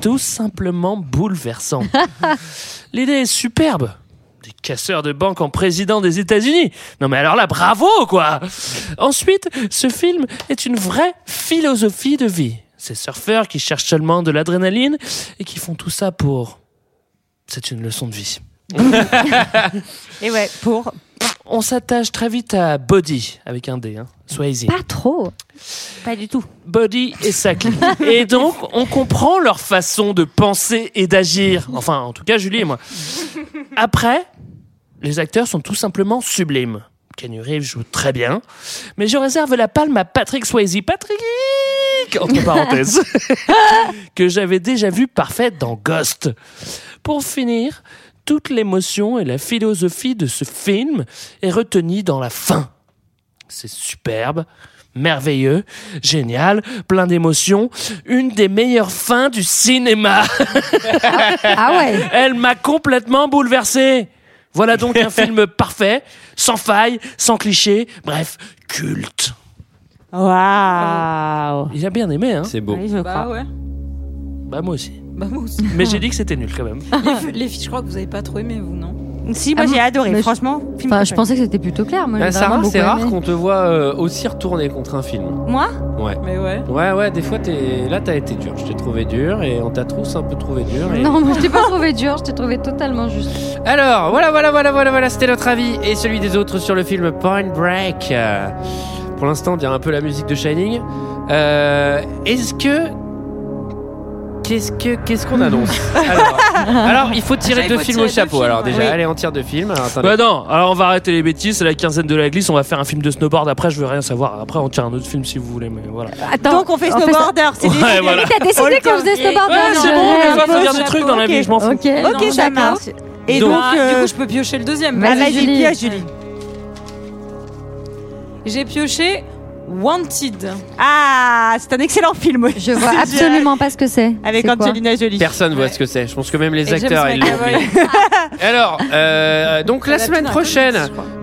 tout simplement bouleversant. L'idée est superbe. Des casseurs de banque en président des États-Unis. Non mais alors là, bravo quoi. Ensuite, ce film est une vraie philosophie de vie. Ces surfeurs qui cherchent seulement de l'adrénaline et qui font tout ça pour c'est une leçon de vie. Et ouais, pour. On s'attache très vite à Body, avec un D, hein. Swayze. Pas trop. Pas du tout. Body et sa. Et donc, on comprend leur façon de penser et d'agir. Enfin, en tout cas, Julie et moi. Après, les acteurs sont tout simplement sublimes. Kenny Reeves joue très bien, mais je réserve la palme à Patrick Swayze. Patrick entre parenthèses, que j'avais déjà vu parfait dans Ghost. Pour finir, toute l'émotion et la philosophie de ce film est retenue dans la fin. C'est superbe, merveilleux, génial, plein d'émotions, une des meilleures fins du cinéma. Ah ouais. Elle m'a complètement bouleversé. Voilà donc un film parfait, sans faille, sans cliché, bref, culte. Waouh. Il a bien aimé, hein C'est beau. Oui, je Bah crois. ouais. Bah moi aussi. Bah moi aussi. Mais j'ai dit que c'était nul quand même. les filles, je crois que vous avez pas trop aimé, vous, non? Si, moi Ah, j'ai adoré. Franchement, film Enfin, je pensais que c'était plutôt clair. Moi, Bah, Sarah, c'est rare qu'on te voit euh, aussi retourner contre un film. Moi Ouais. Mais ouais. Ouais, ouais, des fois, t'es... là, t'as été dur. Je t'ai trouvé dur et on t'a tous un peu trouvé dur. et- Non, moi, je t'ai pas trouvé dur. Je t'ai trouvé totalement juste. Alors, voilà, voilà, voilà, voilà, voilà, c'était notre avis et celui des autres sur le film Point Break. Euh, pour l'instant, on dirait un peu la musique de Shining. Euh, est-ce que. Qu'est-ce que qu'est-ce qu'on annonce alors, alors, il faut tirer deux films tirer au deux chapeau. films, alors déjà, Oui. allez, on tire deux films. Alors, attendez. Bah non, alors on va arrêter les bêtises, c'est la quinzaine de la glisse, on va faire un film de snowboard, après je veux rien savoir, après on tire un autre film si vous voulez, mais voilà. Attends. Donc on fait snowboarder. C'est Ouais, décidé. voilà. T'as décidé On qu'on faisait snowboarder. Ouais, c'est bon, faut peu. dire des trucs dans la vie, je m'en fous. Ok. Ça marche. Et Donc, donc, Ah, euh, Du coup, je peux piocher le deuxième. Vas-y, Julie. J'ai pioché Wanted. Ah, c'est un excellent film. Je vois absolument pas ce que c'est. Avec C'est quoi Angelina Jolie. Personne voit ce que c'est. Je pense que même les Et James acteurs, ils l'ont McAvoy. oublié. Alors, euh, donc la semaine prochaine,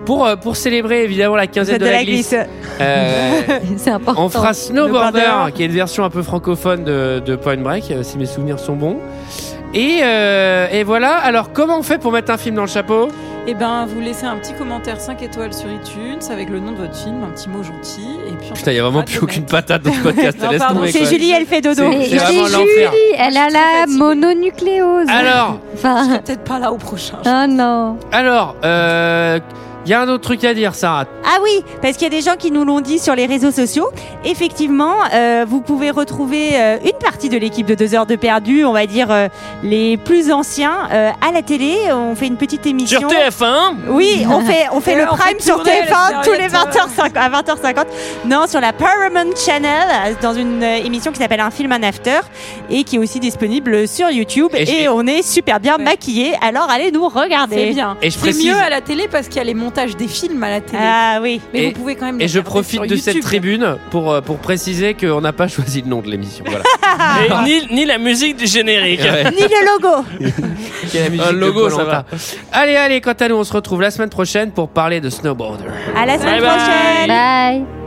pour, euh, pour célébrer évidemment la quinzaine de, la glisse, euh, C'est important. on fera Snowboarder, Snowboarder. qui est une version un peu francophone de, de Point Break, euh, si mes souvenirs sont bons. Et, euh, et voilà, alors comment on fait pour mettre un film dans le chapeau? Eh ben, vous laissez un petit commentaire 5 étoiles sur iTunes avec le nom de votre film, un petit mot gentil. Et puis Putain, il y a vraiment plus aucune mettre. patate dans ce podcast, Non, pardon, C'est. Julie, elle fait dodo. C'est Julie, elle a la mononucléose. Alors, Enfin, peut-être pas là au prochain. ah non. alors, euh, Il y a un autre truc à dire, Sarah. Ah oui, parce qu'il y a des gens qui nous l'ont dit sur les réseaux sociaux. Effectivement, euh, vous pouvez retrouver euh, une partie de l'équipe de 2 heures de perdu, on va dire euh, les plus anciens, euh, à la télé. On fait une petite émission. Sur TF1 Oui, on fait, on fait Et le on prime fait sur tourner TF1 la tous les serviette, 20h50, à 20h50. Non, sur la Paramount Channel, dans une euh, émission qui s'appelle Un film, un after, et qui est aussi disponible sur YouTube. Et on est super bien maquillés, alors allez nous regarder. C'est bien. Et je C'est précise- mieux à la télé parce qu'il y a les montages des films à la télé. Ah oui. Mais Et- vous pouvez quand même. Et je profite sur de cette tribune pour, euh, pour préciser qu'on n'a pas choisi le nom de l'émission. Voilà. Ni, ni la musique du générique. Ouais. Ni le logo. Qui est la musique Un logo, ça Koh-Lanta. Allez, allez, quant à nous, on se retrouve la semaine prochaine pour parler de snowboarder. À la semaine Bye bye. prochaine. Bye.